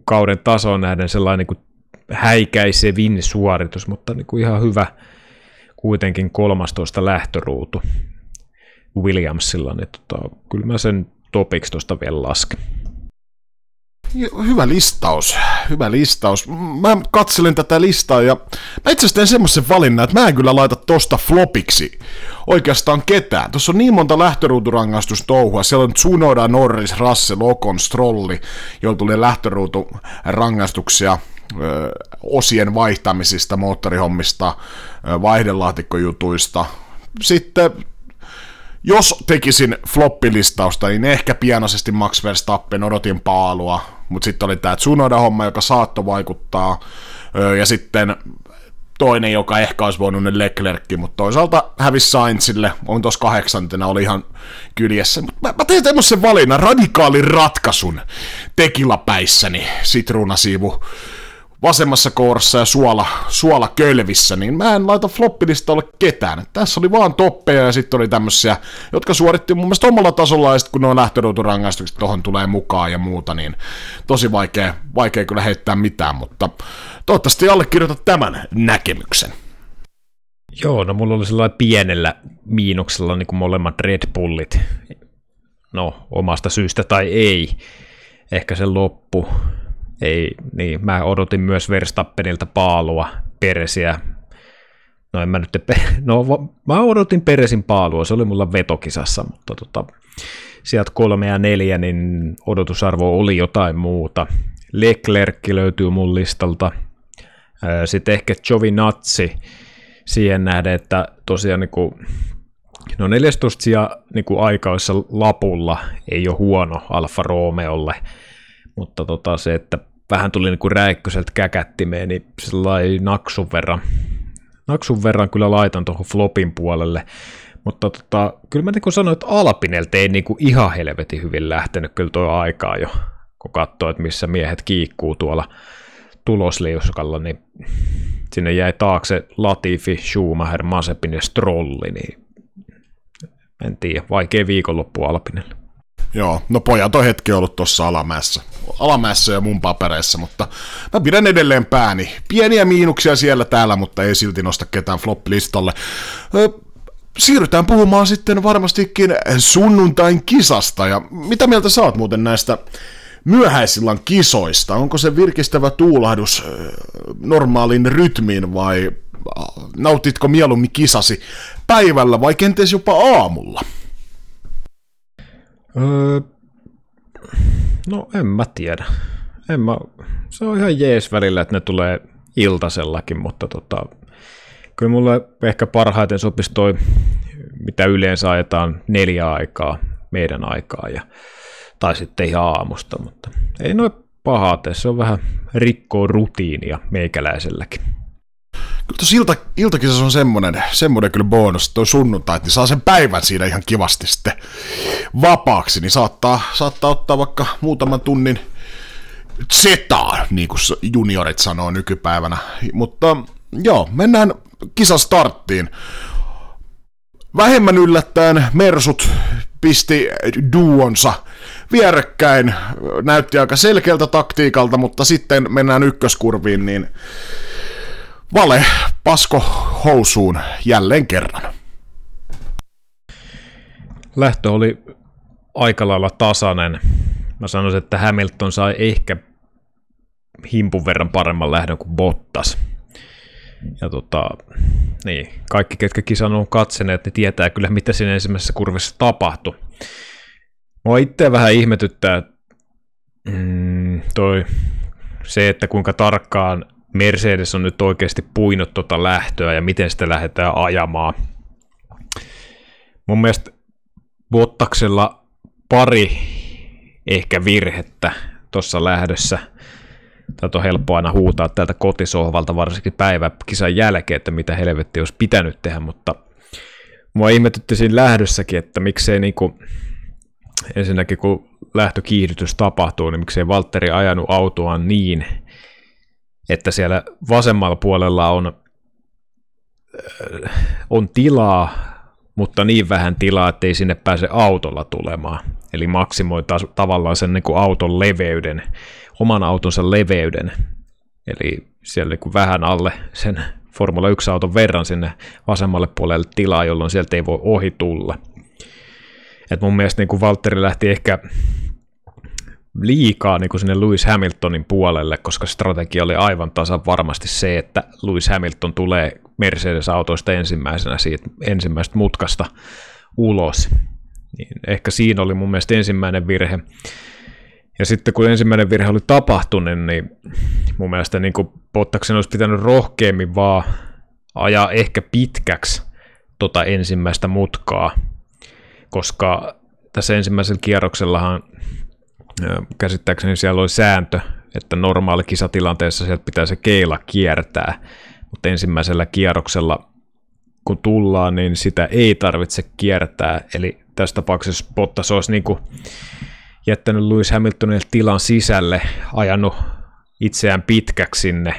kauden tasoon nähden sellainen niin häikäisevin suoritus, mutta niin kuin ihan hyvä kuitenkin 13 lähtöruutu Williamsilla, niin tota, kyllä mä sen topiksi tuosta vielä lasken. Hyvä listaus, hyvä listaus. Mä katselin tätä listaa ja mä itse asiassa teen semmoisen valinnan, että mä en kyllä laita tosta flopiksi oikeastaan ketään. Tuossa on niin monta lähtöruuturangastustouhua. Siellä on Tsunoda, Norris, Russell, Ocon, Strolli, joilla tuli lähtöruuturangastuksia osien vaihtamisista, moottorihommista, vaihdelaatikkojutuista. Sitten jos tekisin floppilistausta, niin ehkä pienoisesti Max Verstappen odotin paalua, mutta sitten oli tämä Tsunoda-homma, joka saattoi vaikuttaa, ja sitten toinen, joka ehkä olisi voinut ne Leclercki, mutta toisaalta hävisi Sainzille, on tuossa kahdeksantena, oli ihan kyljessä. Mä, mä tein tämmöisen valinnan, radikaalin ratkaisun tekilapäissäni, sitruunasiivu vasemmassa kourassa ja suola, suola kölvissä, niin mä en laita floppilistalle ketään. Tässä oli vaan toppeja ja sitten oli tämmöisiä, jotka suoritti mun mielestä omalla tasolla ja sitten kun nuo lähtöruuturangaistukset tohon tulee mukaan ja muuta, niin tosi vaikea, vaikea kyllä heittää mitään, mutta toivottavasti allekirjoitat tämän näkemyksen. Joo, no mulla oli sellainen pienellä miinuksella niin kuin molemmat Red Bullit. No, omasta syystä tai ei. Ehkä se loppu ei, niin, mä odotin myös Verstappenilta paalua, Peresiä. No en mä nyt, no mä odotin Peresin paalua, se oli mulla vetokisassa, mutta tota, sieltä kolme ja neljä, niin odotusarvo oli jotain muuta. Leclerc löytyy mun listalta. Sitten ehkä Giovinazzi siihen nähden, että tosiaan niin kuin, no 14 sija niin kuin aikaissa lapulla ei ole huono Alfa Romeolle, mutta tota, se, että vähän tuli niin kuin räikköseltä käkättimeen, niin sellainen naksun verran, naksun verran kyllä laitan tuohon flopin puolelle. Mutta tota, kyllä mä niin kuin sanoin, että Alpinelta ei niin kuin ihan helvetin hyvin lähtenyt kyllä tuo aikaa jo, kun katsoo, että missä miehet kiikkuu tuolla tulosliuskalla, niin sinne jäi taakse Latifi, Schumacher, Mazepin ja Strolli, niin en tiedä, vaikea viikonloppu Alpinelle. Joo, no pojat on hetki ollut tuossa alamäessä. Alamäessä ja mun papereissa, mutta mä pidän edelleen pääni. Pieniä miinuksia siellä täällä, mutta ei silti nosta ketään flop-listalle. siirrytään puhumaan sitten varmastikin sunnuntain kisasta. Ja mitä mieltä saat muuten näistä myöhäisillan kisoista? Onko se virkistävä tuulahdus normaalin rytmiin vai nautitko mieluummin kisasi päivällä vai kenties jopa aamulla? Öö, no en mä tiedä. En mä, se on ihan jees välillä, että ne tulee iltasellakin, mutta tota, kyllä mulle ehkä parhaiten sopisi toi, mitä yleensä ajetaan neljä aikaa meidän aikaa, ja, tai sitten ihan aamusta, mutta ei noin pahaa se on vähän rikkoa rutiinia meikäläiselläkin. Kyllä tuossa ilta, iltakisassa on semmoinen, semmoinen kyllä bonus, että on sunnuntai, niin saa sen päivän siinä ihan kivasti sitten vapaaksi, niin saattaa, saattaa ottaa vaikka muutaman tunnin zetaa, niin kuin juniorit sanoo nykypäivänä. Mutta joo, mennään kisastarttiin. Vähemmän yllättäen Mersut pisti duonsa vierekkäin. Näytti aika selkeältä taktiikalta, mutta sitten mennään ykköskurviin, niin vale pasko housuun jälleen kerran. Lähtö oli aika lailla tasainen. Mä sanoisin, että Hamilton sai ehkä himpun verran paremman lähdön kuin Bottas. Ja tota, niin, kaikki, ketkä kisan on katseneet, niin tietää kyllä, mitä siinä ensimmäisessä kurvissa tapahtui. Mua itse vähän ihmetyttää mm, toi, se, että kuinka tarkkaan Mercedes on nyt oikeasti puinut tota lähtöä ja miten sitä lähdetään ajamaan. Mun mielestä Bottaksella pari ehkä virhettä tuossa lähdössä. Tätä on helppo aina huutaa täältä kotisohvalta, varsinkin päiväkisan jälkeen, että mitä helvetti olisi pitänyt tehdä, mutta mua ihmetytti siinä lähdössäkin, että miksei niinku, ensinnäkin kun lähtökiihdytys tapahtuu, niin miksei Valtteri ajanut autoaan niin, että siellä vasemmalla puolella on, on tilaa mutta niin vähän tilaa, että ei sinne pääse autolla tulemaan. Eli maksimoi taas, tavallaan sen niin kuin auton leveyden, oman autonsa leveyden. Eli siellä niin kuin vähän alle sen Formula 1-auton verran sinne vasemmalle puolelle tilaa, jolloin sieltä ei voi ohi tulla. Et mun mielestä niin kuin Valtteri lähti ehkä liikaa niin kuin sinne Lewis Hamiltonin puolelle, koska strategia oli aivan tasan varmasti se, että Lewis Hamilton tulee Mercedes-autoista ensimmäisenä siitä ensimmäisestä mutkasta ulos. Niin ehkä siinä oli mun mielestä ensimmäinen virhe. Ja sitten kun ensimmäinen virhe oli tapahtunut, niin mun mielestä niin Bottaksen olisi pitänyt rohkeammin vaan ajaa ehkä pitkäksi tota ensimmäistä mutkaa, koska tässä ensimmäisellä kierroksellahan käsittääkseni siellä oli sääntö, että normaali kisatilanteessa sieltä pitää se keila kiertää, mutta ensimmäisellä kierroksella kun tullaan, niin sitä ei tarvitse kiertää, eli tässä tapauksessa Bottas olisi niin kuin jättänyt Lewis Hamiltonille tilan sisälle, ajanut itseään pitkäksi sinne,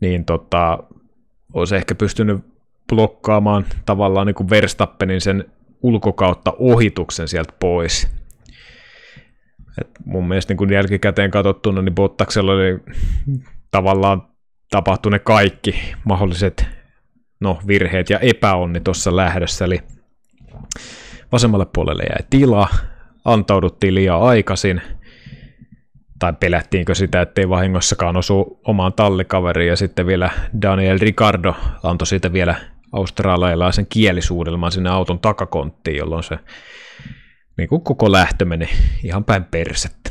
niin tota, olisi ehkä pystynyt blokkaamaan tavallaan niin kuin Verstappenin sen ulkokautta ohituksen sieltä pois. Et mun mielestä niin kun jälkikäteen katsottuna, niin Bottaksella oli tavallaan tapahtui ne kaikki mahdolliset no, virheet ja epäonni tuossa lähdössä, eli vasemmalle puolelle jäi tila, antauduttiin liian aikaisin, tai pelättiinkö sitä, ettei vahingossakaan osu omaan tallikaveriin, ja sitten vielä Daniel Ricardo antoi siitä vielä australialaisen kielisuudelman sinne auton takakonttiin, jolloin se niin kuin koko lähtö meni ihan päin persettä.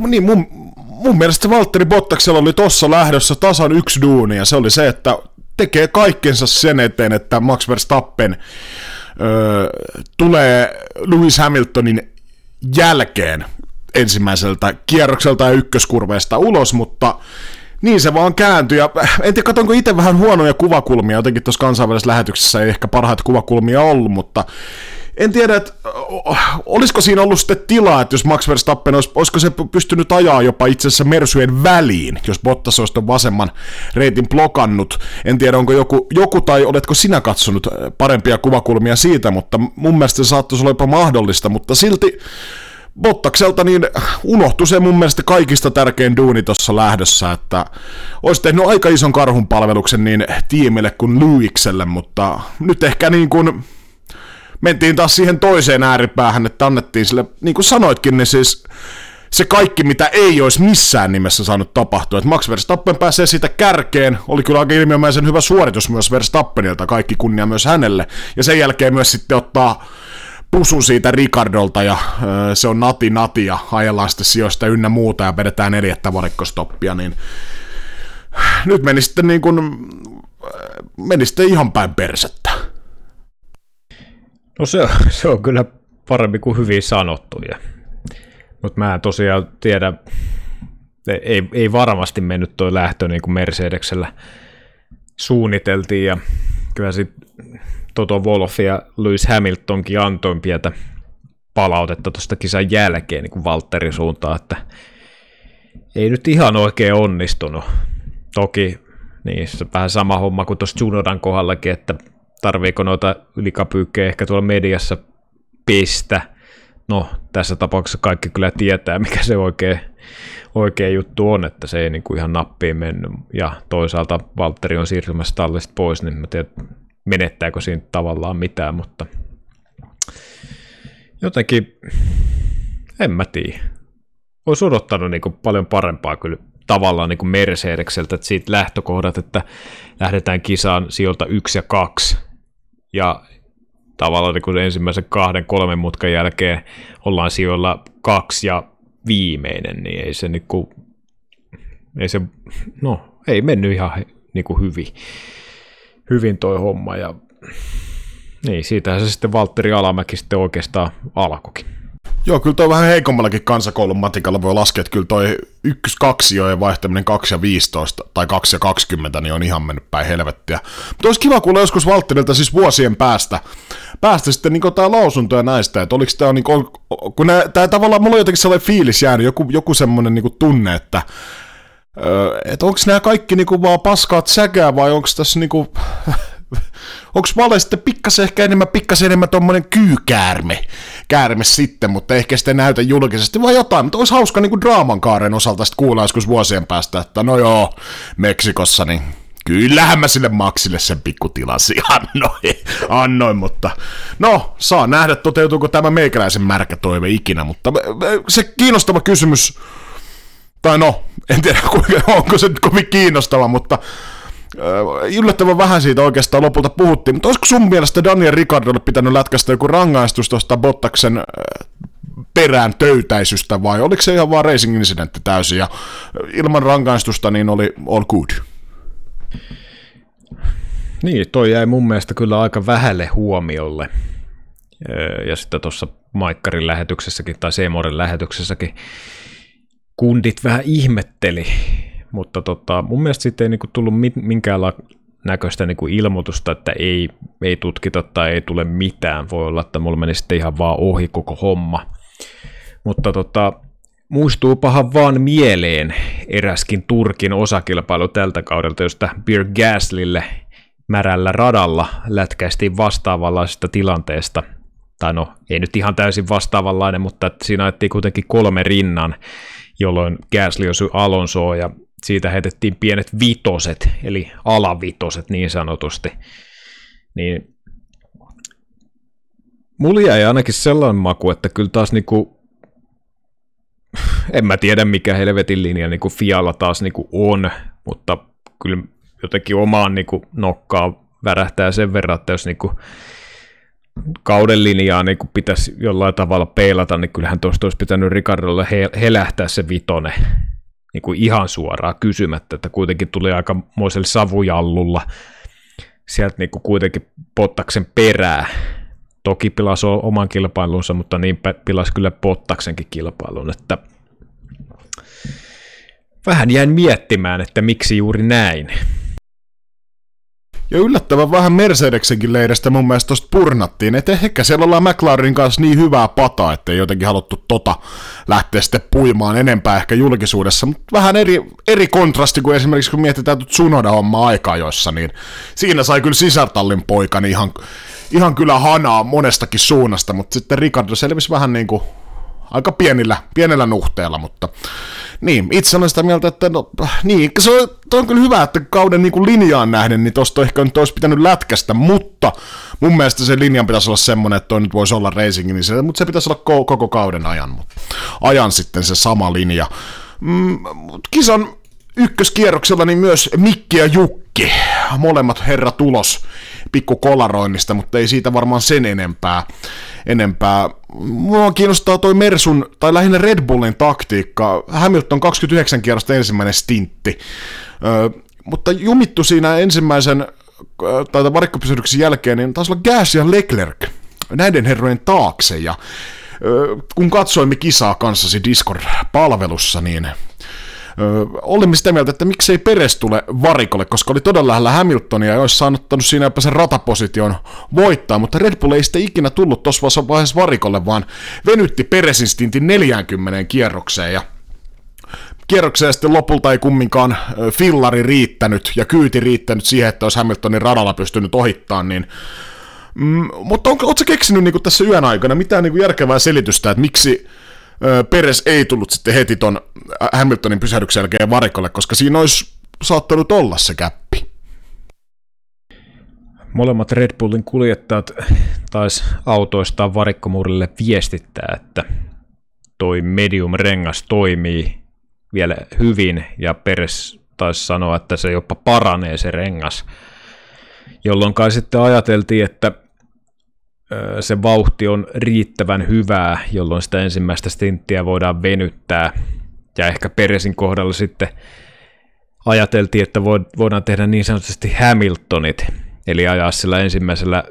Niin, mun, mun mielestä Valtteri Bottaksella oli tossa lähdössä tasan yksi duuni, ja se oli se, että tekee kaikkensa sen eteen, että Max Verstappen öö, tulee Lewis Hamiltonin jälkeen ensimmäiseltä kierrokselta ja ykköskurveesta ulos, mutta niin se vaan kääntyi. Ja en tiedä, katsonko itse vähän huonoja kuvakulmia, jotenkin tuossa kansainvälisessä lähetyksessä ei ehkä parhaita kuvakulmia ollut, mutta en tiedä, että olisiko siinä ollut sitten tilaa, että jos Max Verstappen olisi, olisiko se pystynyt ajaa jopa itse asiassa Mersujen väliin, jos Bottas olisi tuon vasemman reitin blokannut. En tiedä, onko joku, joku tai oletko sinä katsonut parempia kuvakulmia siitä, mutta mun mielestä se saattaisi olla jopa mahdollista, mutta silti Bottakselta niin unohtui se mun mielestä kaikista tärkein duuni tuossa lähdössä, että olisi tehnyt aika ison karhun palveluksen niin tiimille kuin Lewikselle, mutta nyt ehkä niin kuin mentiin taas siihen toiseen ääripäähän, että annettiin sille, niin kuin sanoitkin, niin siis se kaikki, mitä ei olisi missään nimessä saanut tapahtua. Että Max Verstappen pääsee siitä kärkeen, oli kyllä aika ilmiömäisen hyvä suoritus myös Verstappenilta, kaikki kunnia myös hänelle. Ja sen jälkeen myös sitten ottaa pusu siitä Ricardolta ja öö, se on nati nati ja ajellaan sitten sijoista ynnä muuta ja vedetään neljättä varikkostoppia, niin nyt meni sitten niin kuin, meni sitten ihan päin persettä. No se on, se on kyllä parempi kuin hyvin sanottu. Mutta mä en tosiaan tiedä, ei, ei varmasti mennyt tuo lähtö niin kuin Mercedeksellä suunniteltiin ja kyllä sitten Toto Wolff ja Lewis Hamiltonkin antoi pientä palautetta tuosta kisan jälkeen niin kuin Valtterin suuntaan, että ei nyt ihan oikein onnistunut. Toki niin, se vähän sama homma kuin tuossa Junodan kohdallakin, että tarviiko noita ylikapyykkejä ehkä tuolla mediassa pestä. No, tässä tapauksessa kaikki kyllä tietää, mikä se oikein oikea juttu on, että se ei niin kuin ihan nappiin mennyt. Ja toisaalta Valtteri on siirtymässä tallista pois, niin mä tiedän, menettääkö siinä tavallaan mitään, mutta jotenkin, en mä tiedä. Olisi odottanut niin kuin paljon parempaa kyllä tavallaan niin kuin Mercedekseltä, että siitä lähtökohdat, että lähdetään kisaan sijoilta yksi ja kaksi, ja tavallaan niin kuin ensimmäisen kahden, kolmen mutkan jälkeen ollaan sijoilla kaksi ja viimeinen, niin ei se, niin kuin, ei se no, ei mennyt ihan niin kuin hyvin, hyvin toi homma, ja niin, siitähän se sitten Valtteri Alamäki sitten oikeastaan alkoikin. Joo, kyllä toi vähän heikommallakin kansakoulun matikalla voi laskea, että kyllä toi ykkös kaksi jo ja vaihtaminen 2 ja 15 tai 2 ja 20 niin on ihan mennyt päin helvettiä. Mutta olisi kiva kuulla joskus Valtterilta siis vuosien päästä, päästä sitten niin tämä lausunto ja näistä, että oliko tämä niin kuin, kun tämä tavallaan, mulla on jotenkin sellainen fiilis jäänyt, joku, joku semmoinen niin tunne, että että onko nämä kaikki niinku vaan paskaat säkää vai onko tässä niinku, onko Vale sitten pikkasen ehkä enemmän, pikkasen enemmän tommonen kyykäärme, käärme sitten, mutta ehkä sitten näytä julkisesti vai jotain, mutta olisi hauska niinku draaman kaaren osalta sitten kuulla joskus vuosien päästä, että no joo, Meksikossa, niin kyllähän mä sille Maxille sen pikkutilasi annoin, annoin, mutta no, saa nähdä toteutuuko tämä meikäläisen märkä toive ikinä, mutta se kiinnostava kysymys, tai no, en tiedä onko se kovin kiinnostava, mutta yllättävän vähän siitä oikeastaan lopulta puhuttiin, mutta olisiko sun mielestä Daniel Ricardolle pitänyt lätkästä joku rangaistus tuosta Bottaksen perään töytäisystä vai oliko se ihan vaan racing incidentti täysin ja ilman rangaistusta niin oli all good? Niin, toi jäi mun mielestä kyllä aika vähälle huomiolle. Ja sitten tuossa Maikkarin lähetyksessäkin tai Seemoren lähetyksessäkin kundit vähän ihmetteli, mutta tota, mun mielestä sitten ei niinku tullut minkäänlaista näköistä niinku ilmoitusta, että ei, ei tutkita tai ei tule mitään. Voi olla, että mulla meni sitten ihan vaan ohi koko homma. Mutta tota, muistuupahan vaan mieleen eräskin Turkin osakilpailu tältä kaudelta, josta Beer Gaslille märällä radalla lätkäistiin vastaavanlaisesta tilanteesta. Tai no, ei nyt ihan täysin vastaavanlainen, mutta siinä ajettiin kuitenkin kolme rinnan, jolloin Gasly osui Alonsoa ja siitä heitettiin pienet vitoset, eli alavitoset niin sanotusti. Niin mulla jäi ainakin sellainen maku, että kyllä taas niinku, en mä tiedä mikä helvetin linja niinku Fialla taas niinku on, mutta kyllä jotenkin omaan niinku nokkaa värähtää sen verran, että jos niinku kauden linjaa niin kun pitäisi jollain tavalla peilata, niin kyllähän tuosta olisi pitänyt Ricardolle he, helähtää se vitone niin kuin ihan suoraan kysymättä, että kuitenkin tuli aika moiselle savujallulla sieltä niin kuin kuitenkin Pottaksen perää. Toki pilasi oman kilpailunsa, mutta niin pilasi kyllä Pottaksenkin kilpailun, että vähän jäin miettimään, että miksi juuri näin. Ja yllättävän vähän Mercedeksenkin leidestä mun mielestä tosta purnattiin, että ehkä siellä ollaan McLarenin kanssa niin hyvää pataa, että ei jotenkin haluttu tota lähteä sitten puimaan enempää ehkä julkisuudessa, mutta vähän eri, eri kontrasti kuin esimerkiksi kun mietitään Tsunoda homma aika jossa, niin siinä sai kyllä sisartallin poika niin ihan, ihan kyllä hanaa monestakin suunnasta, mutta sitten Ricardo selvisi vähän niin kuin aika pienillä, pienellä nuhteella, mutta niin, itse olen sitä mieltä, että no, niin, se on, on kyllä hyvä, että kauden niin kuin linjaan nähden, niin tosta ehkä nyt olisi pitänyt lätkästä, mutta mun mielestä se linjan pitäisi olla semmoinen, että toi nyt voisi olla racing, niin mutta se pitäisi olla koko, koko kauden ajan, mutta ajan sitten se sama linja. Mm, kisan ykköskierroksella niin myös Mikki ja Jukki, molemmat herra tulos pikku kolaroinnista, mutta ei siitä varmaan sen enempää. enempää. Mua kiinnostaa toi Mersun, tai lähinnä Red Bullin taktiikka. Hamilton 29 kierrosta ensimmäinen stintti. Ö, mutta jumittu siinä ensimmäisen tai varikkopysähdyksen jälkeen, niin taisi olla Gas ja Leclerc näiden herrojen taakse. Ja kun katsoimme kisaa kanssasi Discord-palvelussa, niin Olimme sitä mieltä, että miksei Peres tule varikolle, koska oli todella lähellä Hamiltonia ja olisi saanut siinä jopa sen rataposition voittaa, mutta Red Bull ei sitten ikinä tullut tuossa vaiheessa varikolle, vaan venytti Peresin stintin 40 kierrokseen ja kierrokseen sitten lopulta ei kumminkaan fillari riittänyt ja kyyti riittänyt siihen, että olisi Hamiltonin radalla pystynyt ohittamaan, niin Mm, mutta on, ootko keksinyt niin tässä yön aikana mitään niin järkevää selitystä, että miksi Peres ei tullut sitten heti ton Hamiltonin pysähdyksen jälkeen varikolle, koska siinä olisi saattanut olla se käppi. Molemmat Red Bullin kuljettajat taisi autoistaan varikkomurille viestittää, että toi medium-rengas toimii vielä hyvin, ja Peres taisi sanoa, että se jopa paranee se rengas, jolloin kai sitten ajateltiin, että se vauhti on riittävän hyvää, jolloin sitä ensimmäistä stinttiä voidaan venyttää, ja ehkä Peresin kohdalla sitten ajateltiin, että voidaan tehdä niin sanotusti Hamiltonit, eli ajaa sillä ensimmäisellä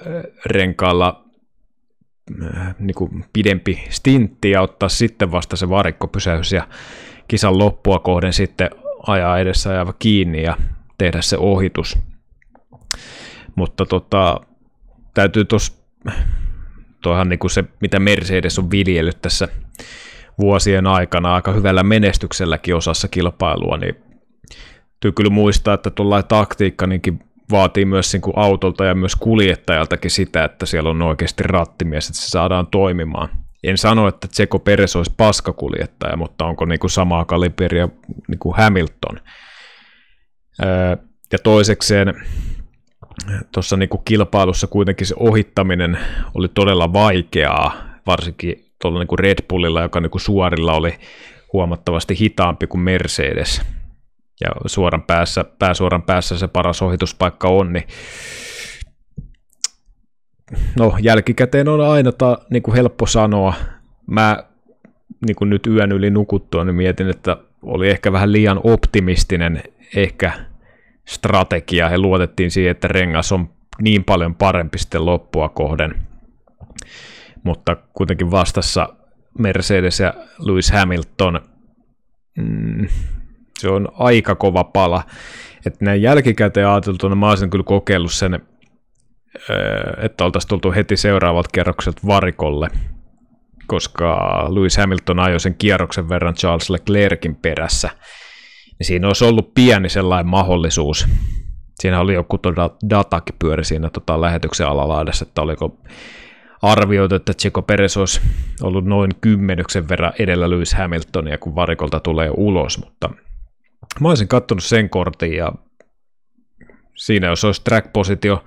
renkaalla niin kuin pidempi stintti ja ottaa sitten vasta se varikkopysäys ja kisan loppua kohden sitten ajaa edessä ajava kiinni ja tehdä se ohitus. Mutta tota, täytyy tuossa, toihan niin kuin se, mitä Mercedes on viljellyt tässä vuosien aikana aika hyvällä menestykselläkin osassa kilpailua, niin täytyy kyllä muistaa, että tuollainen taktiikka niinkin vaatii myös niin kuin autolta ja myös kuljettajaltakin sitä, että siellä on oikeasti rattimies, että se saadaan toimimaan. En sano, että Tseko Peres olisi paskakuljettaja, mutta onko niin kuin samaa kaliberia niin kuin Hamilton. Ja toisekseen tuossa niin kilpailussa kuitenkin se ohittaminen oli todella vaikeaa, varsinkin tuolla niin Red Bullilla, joka niin suorilla oli huomattavasti hitaampi kuin Mercedes ja suoran päässä, pääsuoran päässä se paras ohituspaikka on, niin no jälkikäteen on aina ta, niin kuin helppo sanoa. Mä niin kuin nyt yön yli nukuttua, niin mietin, että oli ehkä vähän liian optimistinen ehkä strategia. He luotettiin siihen, että rengas on niin paljon parempi sitten loppua kohden. Mutta kuitenkin vastassa Mercedes ja Lewis Hamilton, mm, se on aika kova pala. Että näin jälkikäteen ajateltuna mä olisin kyllä kokeillut sen, että oltaisiin tultu heti seuraavalta kerrokselta varikolle, koska Lewis Hamilton ajoi sen kierroksen verran Charles Leclerkin perässä. Ja siinä olisi ollut pieni sellainen mahdollisuus. Siinä oli joku datakin pyöri siinä tota, lähetyksen alalaidassa, että oliko arvioitu, että Checo Perez olisi ollut noin kymmenyksen verran edellä Lewis Hamiltonia, kun varikolta tulee ulos, mutta Mä olisin katsonut sen kortin ja siinä jos olisi track-positio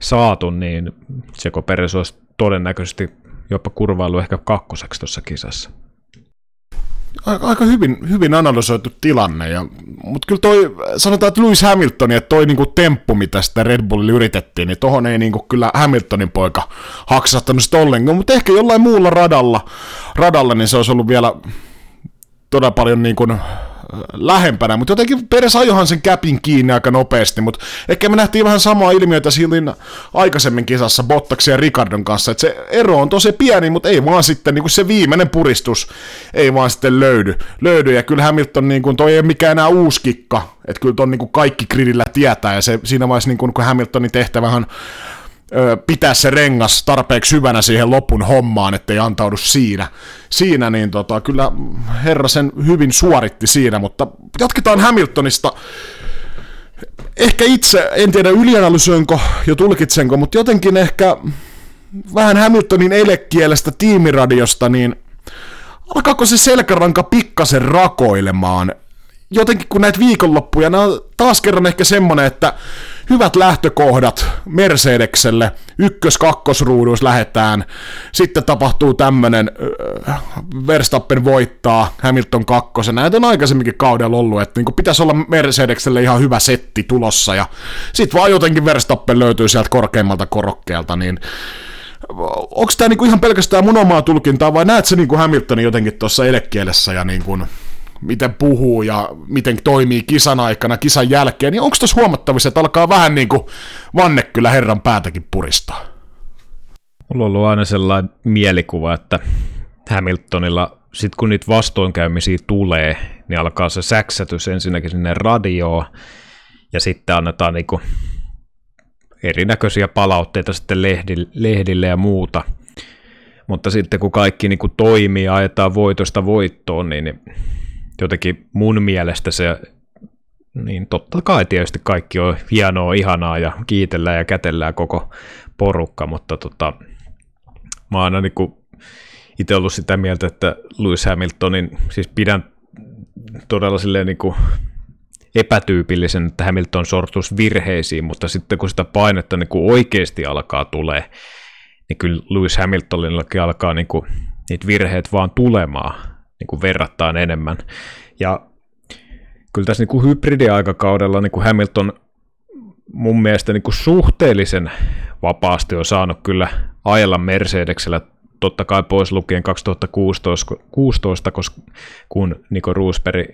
saatu, niin Seko Peres olisi todennäköisesti jopa kurvailu ehkä kakkoseksi tuossa kisassa. Aika hyvin, hyvin analysoitu tilanne, ja, mutta kyllä toi, sanotaan, että Lewis Hamilton, että toi niinku temppu, mitä sitä Red Bullilla yritettiin, niin tohon ei niinku kyllä Hamiltonin poika haksahtanut sitä ollenkaan, mutta ehkä jollain muulla radalla, radalla, niin se olisi ollut vielä todella paljon niin kuin lähempänä, mutta jotenkin Peres ajohan sen käpin kiinni aika nopeasti, mutta ehkä me nähtiin vähän samaa ilmiötä silloin aikaisemmin kisassa Bottaksen ja Ricardon kanssa, että se ero on tosi pieni, mutta ei vaan sitten niin kuin se viimeinen puristus ei vaan sitten löydy, löydy. Ja kyllä Hamilton niin kuin, toi ei ole mikään enää uusi kikka, että kyllä ton niin kuin kaikki gridillä tietää ja se siinä vaiheessa niin kuin, kun Hamiltonin tehtävähän pitää se rengas tarpeeksi hyvänä siihen lopun hommaan, ettei antaudu siinä. Siinä niin tota, kyllä herra sen hyvin suoritti siinä, mutta jatketaan Hamiltonista. Ehkä itse, en tiedä ylianalysoinko ja tulkitsenko, mutta jotenkin ehkä vähän Hamiltonin elekielestä tiimiradiosta, niin alkaako se selkäranka pikkasen rakoilemaan? Jotenkin kun näitä viikonloppuja, nämä on taas kerran ehkä semmonen, että hyvät lähtökohdat Mercedekselle, ykkös-kakkosruuduissa lähetään, sitten tapahtuu tämmönen äh, Verstappen voittaa, Hamilton kakkosen, näitä on aikaisemminkin kaudella ollut, että niin pitäisi olla Mercedekselle ihan hyvä setti tulossa, ja sitten vaan jotenkin Verstappen löytyy sieltä korkeimmalta korokkeelta, niin onko tämä niinku ihan pelkästään mun omaa tulkintaa, vai näet se niinku Hamiltonin jotenkin tuossa elekielessä ja niinku miten puhuu ja miten toimii kisan aikana, kisan jälkeen, niin onko tässä huomattavissa, että alkaa vähän niin kuin vanne kyllä herran päätäkin puristaa? Mulla on ollut aina sellainen mielikuva, että Hamiltonilla, sit kun niitä vastoinkäymisiä tulee, niin alkaa se säksätys ensinnäkin sinne radioon, ja sitten annetaan niinku erinäköisiä palautteita sitten lehdille ja muuta. Mutta sitten kun kaikki niinku toimii ja ajetaan voitosta voittoon, niin jotenkin mun mielestä se, niin totta kai tietysti kaikki on hienoa, ihanaa ja kiitellään ja kätellään koko porukka, mutta tota, mä aina niin itse ollut sitä mieltä, että Lewis Hamiltonin, siis pidän todella silleen niin kuin epätyypillisen, että Hamilton sortuisi virheisiin, mutta sitten kun sitä painetta niin kuin oikeasti alkaa tulee, niin kyllä Lewis Hamiltonillakin alkaa niin kuin, niitä virheet vaan tulemaan niin kuin verrattain enemmän. Ja kyllä tässä niin kuin hybridiaikakaudella niin kuin Hamilton mun mielestä niin kuin suhteellisen vapaasti on saanut kyllä ajella Mercedeksellä totta kai pois lukien 2016, 16, koska, kun Nico Roosberg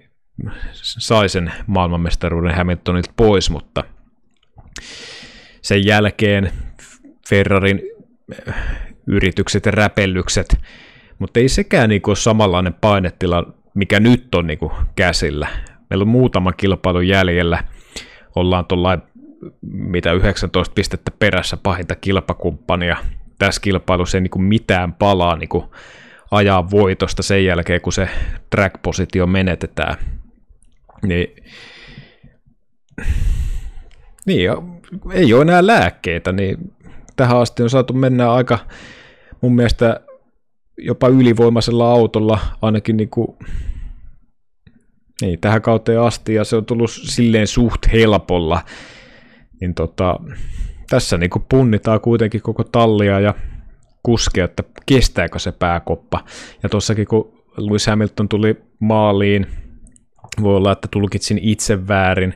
sai sen maailmanmestaruuden Hamiltonilta pois, mutta sen jälkeen Ferrarin eh, yritykset ja räpellykset, mutta ei sekään niin ole samanlainen painetila, mikä nyt on niin käsillä. Meillä on muutama kilpailu jäljellä, ollaan tuollain mitä 19 pistettä perässä pahinta kilpakumppania. Tässä kilpailussa ei niin kuin mitään palaa niin kuin ajaa voitosta sen jälkeen, kun se track-positio menetetään. Niin, niin ei ole enää lääkkeitä, niin tähän asti on saatu mennä aika mun mielestä jopa ylivoimaisella autolla ainakin niin kuin, niin, tähän kauteen asti ja se on tullut silleen suht helpolla niin tota, tässä niin punnitaan kuitenkin koko tallia ja kuskea, että kestääkö se pääkoppa. Ja tuossakin kun Lewis Hamilton tuli maaliin, voi olla, että tulkitsin itse väärin,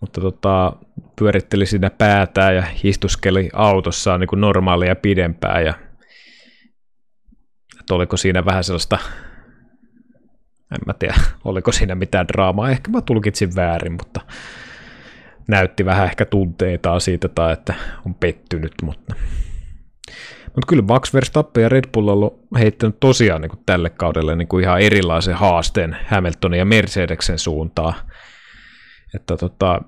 mutta tota, pyöritteli siinä päätään ja istuskeli autossaan niin kuin normaalia pidempään. Ja, että oliko siinä vähän sellaista, en mä tiedä, oliko siinä mitään draamaa, ehkä mä tulkitsin väärin, mutta näytti vähän ehkä tunteitaan siitä tai että on pettynyt, mutta mutta kyllä Max Verstappen ja Red Bull on heittänyt tosiaan niin kuin tälle kaudelle niin kuin ihan erilaisen haasteen Hamiltonin ja Mercedeksen suuntaan. Että tota,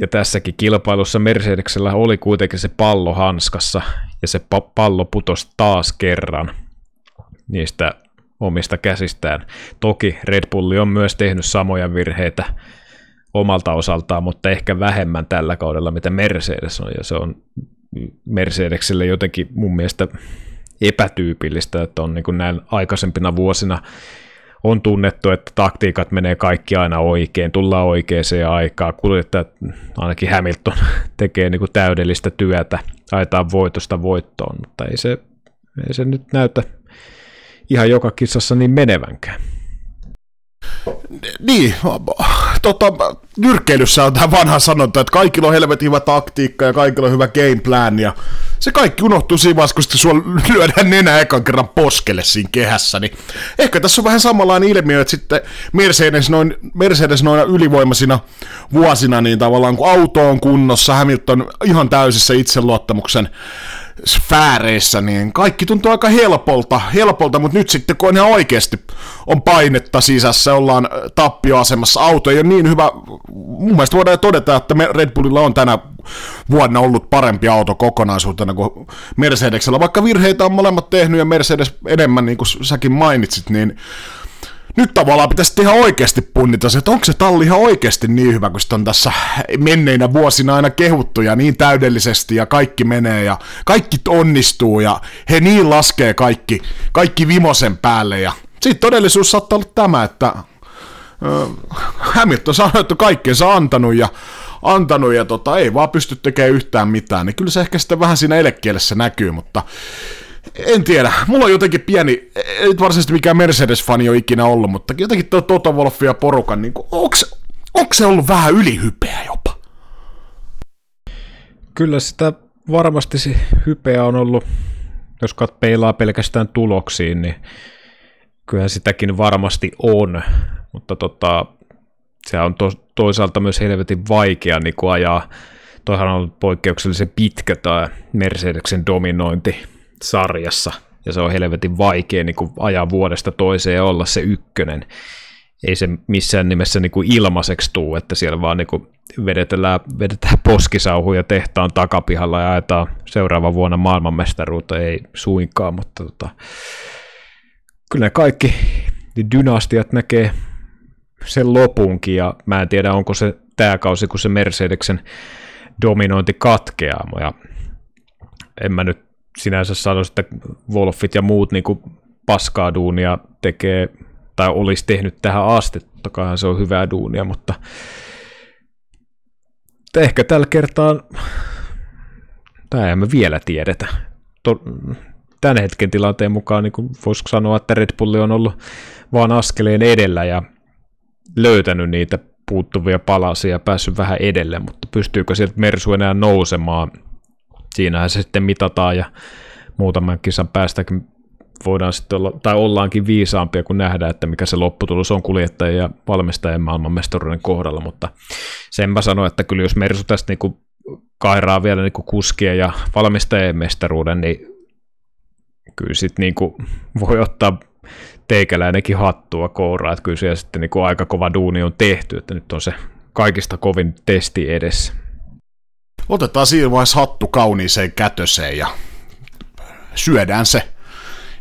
ja tässäkin kilpailussa Mercedeksellä oli kuitenkin se pallo hanskassa, ja se pallo putosi taas kerran niistä omista käsistään. Toki Red Bulli on myös tehnyt samoja virheitä omalta osaltaan, mutta ehkä vähemmän tällä kaudella, mitä Mercedes on, ja se on Mercedekselle jotenkin mun mielestä epätyypillistä, että on niin kuin näin aikaisempina vuosina on tunnettu, että taktiikat menee kaikki aina oikein, tullaan oikeaan aikaan, kuljettajat, ainakin Hamilton tekee niin kuin täydellistä työtä, ajetaan voitosta voittoon, mutta ei se, ei se nyt näytä ihan joka kisassa niin menevänkään. Niin, tota, nyrkkeilyssä on tämä vanha sanonta, että kaikilla on helvetin hyvä taktiikka ja kaikilla on hyvä game plan, ja se kaikki unohtuu siinä vaiheessa, kun sua lyödään nenä ekan kerran poskelle siinä kehässä, niin ehkä tässä on vähän samanlainen ilmiö, että sitten Mercedes noin, Mercedes noina ylivoimaisina vuosina, niin tavallaan kun auto on kunnossa, Hamilton ihan täysissä itseluottamuksen sfääreissä, niin kaikki tuntuu aika helpolta, helpolta, mutta nyt sitten kun on ihan oikeasti on painetta sisässä, ollaan tappioasemassa, auto ei ole niin hyvä, mun mielestä voidaan todeta, että Red Bullilla on tänä vuonna ollut parempi auto kokonaisuutena kuin Mercedesellä, vaikka virheitä on molemmat tehnyt ja Mercedes enemmän, niin kuin säkin mainitsit, niin nyt tavallaan pitäisi ihan oikeasti punnita se, että onko se talli ihan oikeasti niin hyvä, kun sitä on tässä menneinä vuosina aina kehuttu ja niin täydellisesti ja kaikki menee ja kaikki onnistuu ja he niin laskee kaikki, kaikki vimosen päälle ja sitten todellisuus saattaa olla tämä, että Hamilton on että kaikkeensa antanut ja antanut ja tota, ei vaan pysty tekemään yhtään mitään, niin kyllä se ehkä sitten vähän siinä elekielessä näkyy, mutta en tiedä. Mulla on jotenkin pieni, ei nyt varsinaisesti mikään Mercedes-fani ole ikinä ollut, mutta jotenkin tuo Toto Wolff ja porukan, niin onko, onko se ollut vähän ylihypeä jopa? Kyllä sitä varmasti se hypeä on ollut, jos kat peilaa pelkästään tuloksiin, niin kyllähän sitäkin varmasti on, mutta tota, se on to, toisaalta myös helvetin vaikea niin ajaa. Toihan on ollut poikkeuksellisen pitkä tämä Mercedeksen dominointi sarjassa, ja se on helvetin vaikea niin kuin ajaa vuodesta toiseen ja olla se ykkönen. Ei se missään nimessä niin kuin ilmaiseksi tuu, että siellä vaan niin kuin vedetään, vedetään poskisauhuja tehtaan takapihalla ja ajetaan seuraava vuonna maailmanmestaruutta, ei suinkaan, mutta tota, kyllä kaikki dynastiat näkee sen lopunkin, ja mä en tiedä, onko se tämä kausi, kun se Mercedeksen dominointi katkeaa, ja en mä nyt sinänsä sanoisin, että Wolfit ja muut niin kuin paskaa duunia tekee, tai olisi tehnyt tähän asti, totta se on hyvää duunia, mutta ehkä tällä kertaa, tämä emme vielä tiedetä. Tämän hetken tilanteen mukaan niin voisiko sanoa, että Red Bull on ollut vaan askeleen edellä ja löytänyt niitä puuttuvia palasia ja päässyt vähän edelle, mutta pystyykö sieltä Mersu enää nousemaan? Siinähän se sitten mitataan ja muutaman kisan päästäkin voidaan sitten olla, tai ollaankin viisaampia, kun nähdään, että mikä se lopputulos on kuljettajien ja valmistajien maailmanmestaruuden kohdalla, mutta sen mä sanoin, että kyllä jos Mersu tästä niin kairaa vielä niin kuskien ja valmistajien mestaruuden, niin kyllä sitten niin voi ottaa teikäläinenkin hattua kouraa, että kyllä siellä sitten niin aika kova duuni on tehty, että nyt on se kaikista kovin testi edessä. Otetaan siinä vaiheessa hattu kauniiseen kätöseen ja syödään se,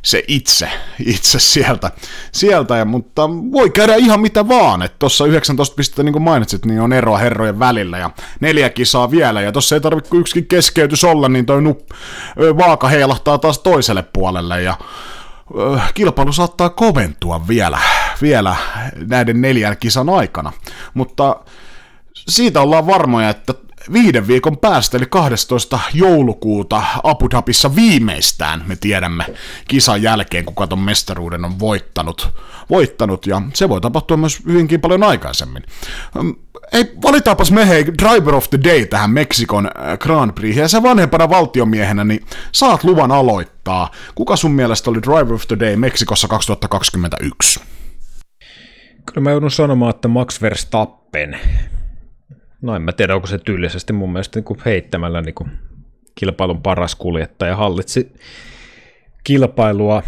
se itse, itse sieltä, sieltä. Ja, mutta voi käydä ihan mitä vaan, että tuossa 19 pistettä niin kuin mainitsit, niin on eroa herrojen välillä ja neljä kisaa vielä. Ja tuossa ei tarvitse yksikin keskeytys olla, niin toi nup, vaaka heilahtaa taas toiselle puolelle. Ja kilpailu saattaa koventua vielä, vielä näiden neljän kisan aikana, mutta siitä ollaan varmoja, että viiden viikon päästä, eli 12. joulukuuta Abu Dhabissa viimeistään me tiedämme kisan jälkeen, kuka ton mestaruuden on voittanut, voittanut ja se voi tapahtua myös hyvinkin paljon aikaisemmin. Ei, valitaanpas me hei Driver of the Day tähän Meksikon äh, Grand Prix, ja sä vanhempana valtiomiehenä, niin saat luvan aloittaa. Kuka sun mielestä oli Driver of the Day Meksikossa 2021? Kyllä mä joudun sanomaan, että Max Verstappen. No en mä tiedä, onko se tyylisesti mun mielestä niin kuin heittämällä niin kuin kilpailun paras kuljettaja. Hallitsi kilpailua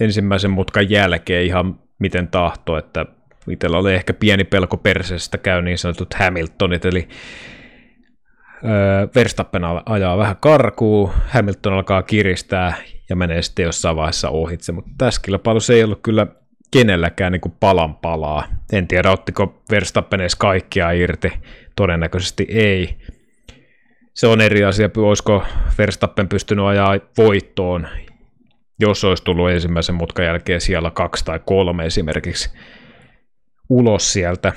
ensimmäisen mutkan jälkeen ihan miten tahto, että itsellä oli ehkä pieni pelko perseestä käy niin sanotut Hamiltonit, eli Verstappen ajaa vähän karkuu, Hamilton alkaa kiristää ja menee sitten jossain vaiheessa ohitse, mutta tässä kilpailussa ei ollut kyllä kenelläkään niin kuin palan palaa. En tiedä, ottiko Verstappen edes kaikkia irti, todennäköisesti ei. Se on eri asia, olisiko Verstappen pystynyt ajaa voittoon, jos olisi tullut ensimmäisen mutkan jälkeen siellä kaksi tai kolme esimerkiksi ulos sieltä.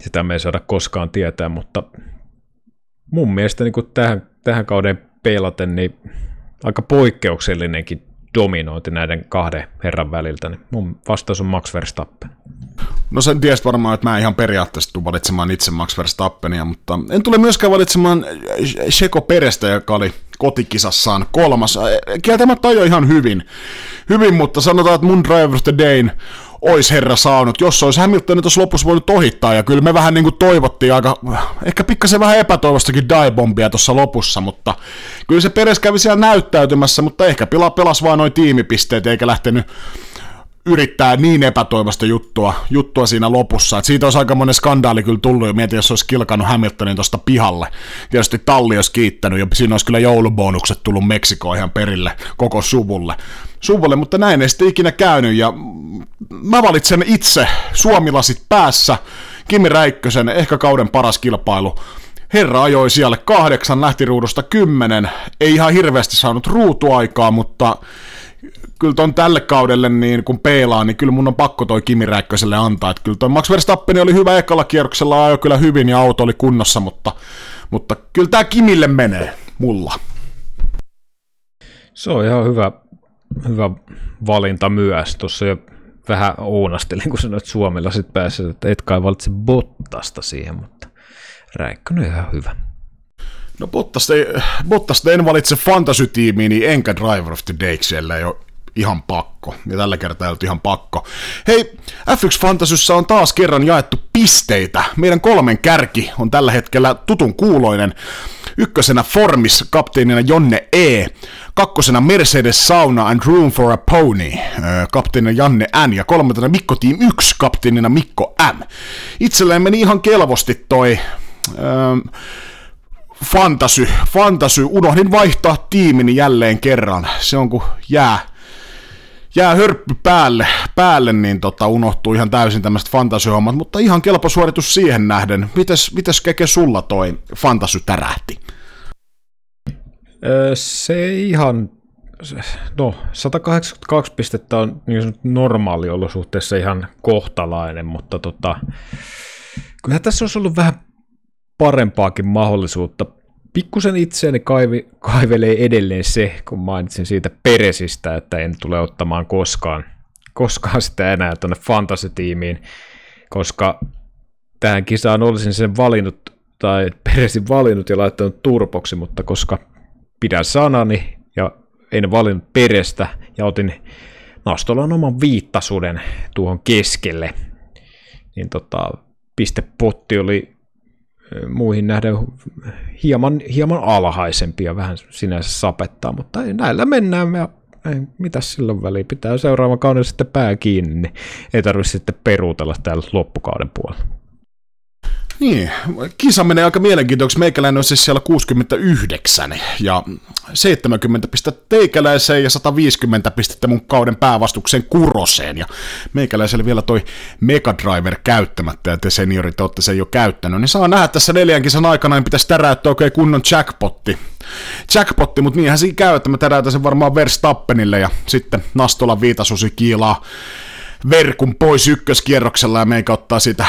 Sitä me ei saada koskaan tietää, mutta mun mielestä niin kuin tähän, tähän kauden peilaten, niin aika poikkeuksellinenkin dominointi näiden kahden herran väliltä, niin mun vastaus on Max Verstappen. No sen ties varmaan, että mä ihan periaatteessa tule valitsemaan itse Max Verstappenia, mutta en tule myöskään valitsemaan Sheko Perestä, joka oli kotikisassaan kolmas. Kieltämättä ajoi ihan hyvin, hyvin, mutta sanotaan, että mun Driver of the Day ois herra saanut, jos olisi Hamiltonin tuossa lopussa voinut ohittaa, ja kyllä me vähän niin kuin toivottiin aika, ehkä pikkasen vähän epätoivostakin diebombia tuossa lopussa, mutta kyllä se Peres kävi siellä näyttäytymässä, mutta ehkä pila pelas vaan noin tiimipisteet, eikä lähtenyt yrittää niin epätoivosta juttua, juttua siinä lopussa. Et siitä olisi aika monen skandaali kyllä tullut, ja mietin, jos olisi kilkannut Hamiltonin tuosta pihalle. Tietysti talli olisi kiittänyt, ja siinä olisi kyllä joulubonukset tullut Meksikoon ihan perille koko suvulle. suvulle. mutta näin ei sitten ikinä käynyt, ja mä valitsen itse suomilasit päässä, Kimi Räikkösen, ehkä kauden paras kilpailu. Herra ajoi siellä kahdeksan, lähti ruudusta kymmenen, ei ihan hirveästi saanut ruutuaikaa, mutta kyllä ton tälle kaudelle, niin kun peilaa, niin kyllä mun on pakko toi Kimi Räikköselle antaa. Että kyllä toi Max Verstappen oli hyvä ekalla kierroksella, ajoi kyllä hyvin ja auto oli kunnossa, mutta, mutta kyllä tämä Kimille menee mulla. Se on ihan hyvä, hyvä valinta myös. Tuossa jo vähän ounastelin, kun sanoit Suomella sitten päässä, että et kai valitse Bottasta siihen, mutta Räikkönen on ihan hyvä. No Bottasta, ei, Bottasta en valitse fantasy-tiimiin, niin enkä Driver of the Day, siellä ei ole ihan pakko. Ja tällä kertaa ei ollut ihan pakko. Hei, F1 Fantasyssä on taas kerran jaettu pisteitä. Meidän kolmen kärki on tällä hetkellä tutun kuuloinen. Ykkösenä Formis kapteenina Jonne E. Kakkosena Mercedes Sauna and Room for a Pony, kapteenina Janne N. Ja kolmantena Mikko Team 1, kapteenina Mikko M. Itselleen meni ihan kelvosti toi... Öö, fantasy, fantasy, unohdin vaihtaa tiimini jälleen kerran. Se on kun jää, jää hörppy päälle, päälle niin tota, unohtuu ihan täysin tämmöiset fantasyhommat, mutta ihan kelpo suoritus siihen nähden. Mites, mites Keke sulla toi fantasy tärähti? Se ihan, no 182 pistettä on niin normaali olosuhteessa ihan kohtalainen, mutta tota, kyllähän tässä olisi ollut vähän parempaakin mahdollisuutta. Pikkusen itseäni kaivi, kaivelee edelleen se, kun mainitsin siitä Peresistä, että en tule ottamaan koskaan, koskaan sitä enää tuonne fantasy-tiimiin, koska tähän kisaan olisin sen valinnut, tai Peresin valinnut ja laittanut turpoksi, mutta koska pidän sanani ja en valinnut Perestä ja otin Nastolan oman viittasuden tuohon keskelle, niin tota, pistepotti oli muihin nähden hieman, hieman alhaisempi ja vähän sinänsä sapettaa, mutta ei, näillä mennään ja ei, mitä silloin väliin, pitää seuraavan kauden sitten pää kiinni, niin ei tarvitse sitten peruutella täällä loppukauden puolella. Niin, kisa menee aika mielenkiintoiseksi. Meikäläinen on siis siellä 69 ja 70 pistettä teikäläiseen ja 150 pistettä mun kauden päävastuksen kuroseen. Ja meikäläiselle vielä toi Mega Driver käyttämättä ja te seniorit olette sen jo käyttänyt. Niin saa nähdä tässä neljän kisan aikana, niin pitäisi täräyttää oikein kunnon jackpotti. Jackpotti, mutta niinhän siinä käy, että mä täräytän sen varmaan Verstappenille ja sitten Nastola viitasusi kiilaa verkun pois ykköskierroksella ja meikä ottaa sitä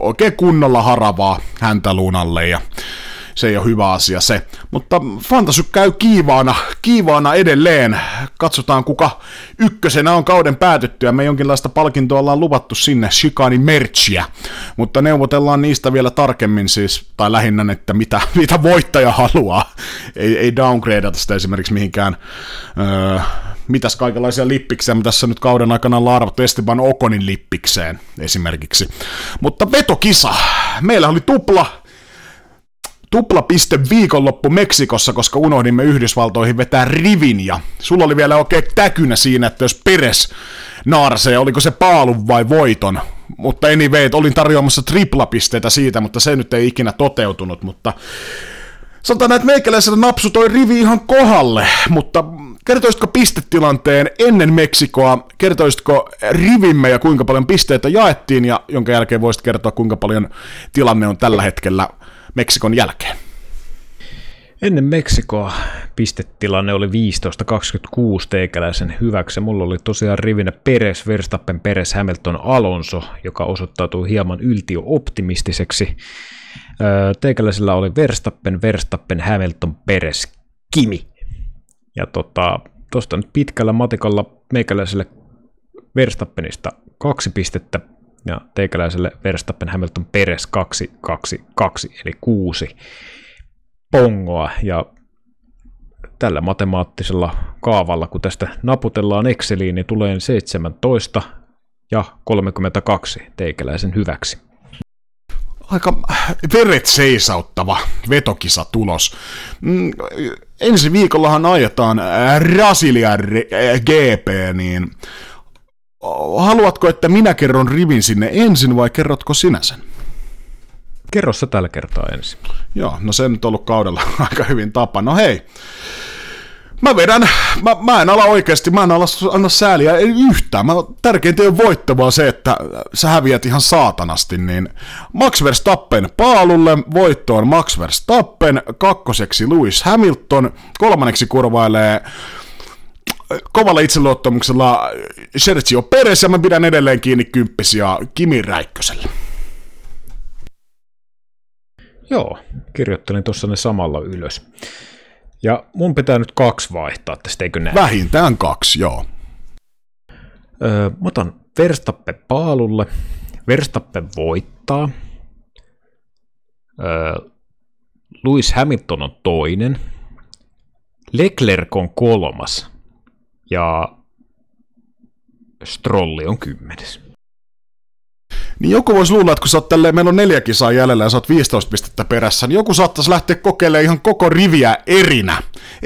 oikein kunnolla haravaa häntä lunalle ja se ei ole hyvä asia se. Mutta Fantasy käy kiivaana, kiivaana edelleen. Katsotaan kuka ykkösenä on kauden päätyttyä. Me jonkinlaista palkintoa ollaan luvattu sinne, Shikani merchia. Mutta neuvotellaan niistä vielä tarkemmin siis, tai lähinnä, että mitä, mitä voittaja haluaa. Ei, ei downgradeata sitä esimerkiksi mihinkään öö, mitäs kaikenlaisia lippiksiä me tässä nyt kauden aikana ollaan arvattu Esteban Okonin lippikseen esimerkiksi. Mutta vetokisa. Meillä oli tupla tuplapiste viikonloppu Meksikossa, koska unohdimme Yhdysvaltoihin vetää rivin ja sulla oli vielä oikein täkynä siinä, että jos Peres naarsee, oliko se paalun vai voiton, mutta anyway, olin tarjoamassa triplapisteitä siitä, mutta se nyt ei ikinä toteutunut, mutta sanotaan, että meikäläisellä napsu toi rivi ihan kohalle, mutta kertoisitko pistetilanteen ennen Meksikoa, kertoisitko rivimme ja kuinka paljon pisteitä jaettiin, ja jonka jälkeen voisit kertoa, kuinka paljon tilanne on tällä hetkellä Meksikon jälkeen? Ennen Meksikoa pistetilanne oli 15-26 teikäläisen hyväksi. Mulla oli tosiaan rivinä Peres, Verstappen, Peres, Hamilton, Alonso, joka osoittautui hieman yltiöoptimistiseksi. Teikäläisellä oli Verstappen, Verstappen, Hamilton, Peres, Kimi. Ja tota, tuosta nyt pitkällä matikalla meikäläiselle Verstappenista kaksi pistettä ja teikäläiselle Verstappen Hamilton Peres 2, 2, 2 eli kuusi pongoa ja tällä matemaattisella kaavalla, kun tästä naputellaan Exceliin, niin tulee 17 ja 32 teikäläisen hyväksi. Aika veret seisauttava vetokisa tulos. Mm, ensi viikollahan ajetaan Brasilia GP, niin haluatko, että minä kerron rivin sinne ensin vai kerrotko sinä sen? Kerro se tällä kertaa ensin. Joo, no se nyt on ollut kaudella aika hyvin tapa. No hei, mä vedän, mä, mä en ala oikeasti, mä en ala anna sääliä ei yhtään. Mä, tärkeintä on voittavaa se, että sä häviät ihan saatanasti, niin Max Verstappen paalulle, voittoon Max Verstappen, kakkoseksi Lewis Hamilton, kolmanneksi kurvailee kovalla itseluottamuksella Sergio Perez ja mä pidän edelleen kiinni kymppis ja Kimi Räikkösellä. Joo, kirjoittelin tuossa ne samalla ylös. Ja mun pitää nyt kaksi vaihtaa tästä, eikö näin? Vähintään kaksi, joo. Öö, mä otan Verstappen paalulle. Verstappen voittaa. Öö, Lewis Hamilton on toinen. Leclerc on kolmas. Ja Strolli on kymmenes. Niin joku voisi luulla, että kun sä oot tälleen, meillä on neljä kisaa jäljellä ja sä oot 15 pistettä perässä, niin joku saattaisi lähteä kokeilemaan ihan koko riviä erinä.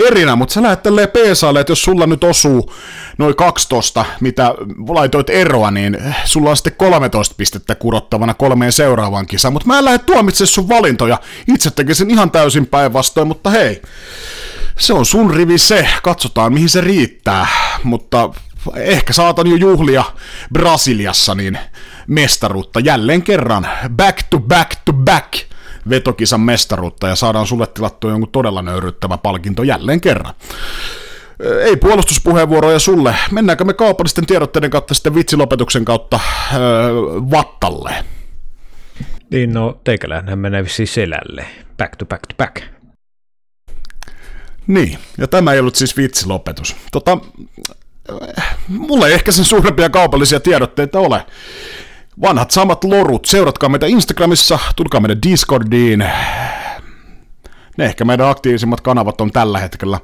Erinä, mutta sä lähdet tälleen peesaalle, että jos sulla nyt osuu noin 12, mitä laitoit eroa, niin sulla on sitten 13 pistettä kurottavana kolmeen seuraavaan kisaan. Mutta mä en lähde tuomitse sun valintoja. Itse tekisin ihan täysin päinvastoin, mutta hei, se on sun rivi se, katsotaan mihin se riittää, mutta ehkä saatan jo juhlia Brasiliassa niin mestaruutta jälleen kerran, back to back to back, vetokisan mestaruutta ja saadaan sulle tilattua jonkun todella nöyryttävä palkinto jälleen kerran. Ei puolustuspuheenvuoroja sulle. Mennäänkö me kaupallisten tiedotteiden kautta sitten vitsilopetuksen kautta öö, vattalle? Niin no, teikäläinhän menee vissiin selälle. Back to back to back. Niin, ja tämä ei ollut siis vitsilopetus. Tota, mulla ei ehkä sen suurempia kaupallisia tiedotteita ole. Vanhat samat lorut, seuratkaa meitä Instagramissa, tulkaa meidän Discordiin, ne ehkä meidän aktiivisimmat kanavat on tällä hetkellä.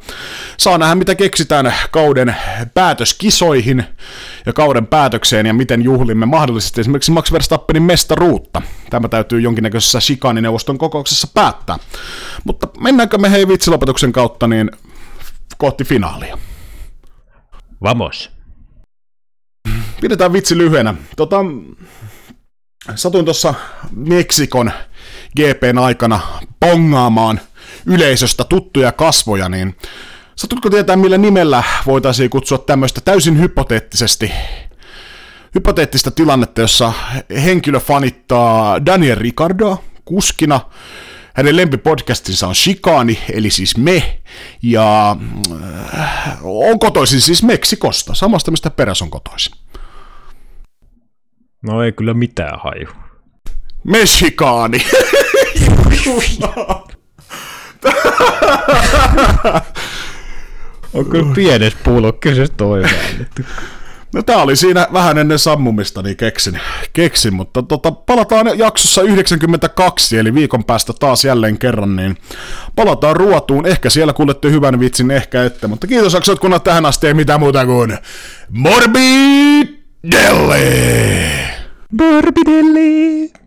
Saa nähdä, mitä keksitään kauden päätöskisoihin ja kauden päätökseen ja miten juhlimme mahdollisesti esimerkiksi Max Verstappenin mestaruutta. Tämä täytyy jonkinnäköisessä shikanineuvoston kokouksessa päättää. Mutta mennäänkö me hei vitsilopetuksen kautta niin kohti finaalia? Vamos. Pidetään vitsi lyhyenä. Tota, satuin tuossa Meksikon GPn aikana pongaamaan yleisöstä tuttuja kasvoja, niin satutko tietää, millä nimellä voitaisiin kutsua tämmöistä täysin hypoteettisesti hypoteettista tilannetta, jossa henkilö fanittaa Daniel Ricardoa kuskina, hänen lempipodcastinsa on Shikani, eli siis me, ja äh, on kotoisin siis Meksikosta, samasta mistä peräs on kotoisin. No ei kyllä mitään haju. Mexikaani! on kyllä pienes puulokkisesta toiväännetty. No tää oli siinä vähän ennen sammumista, niin keksin, keksin mutta tota, palataan jaksossa 92, eli viikon päästä taas jälleen kerran, niin palataan ruotuun. Ehkä siellä kuulette hyvän vitsin, ehkä ette, mutta kiitos jaksot, kun tähän asti ei mitään muuta kuin Delhi. Burby Delhi.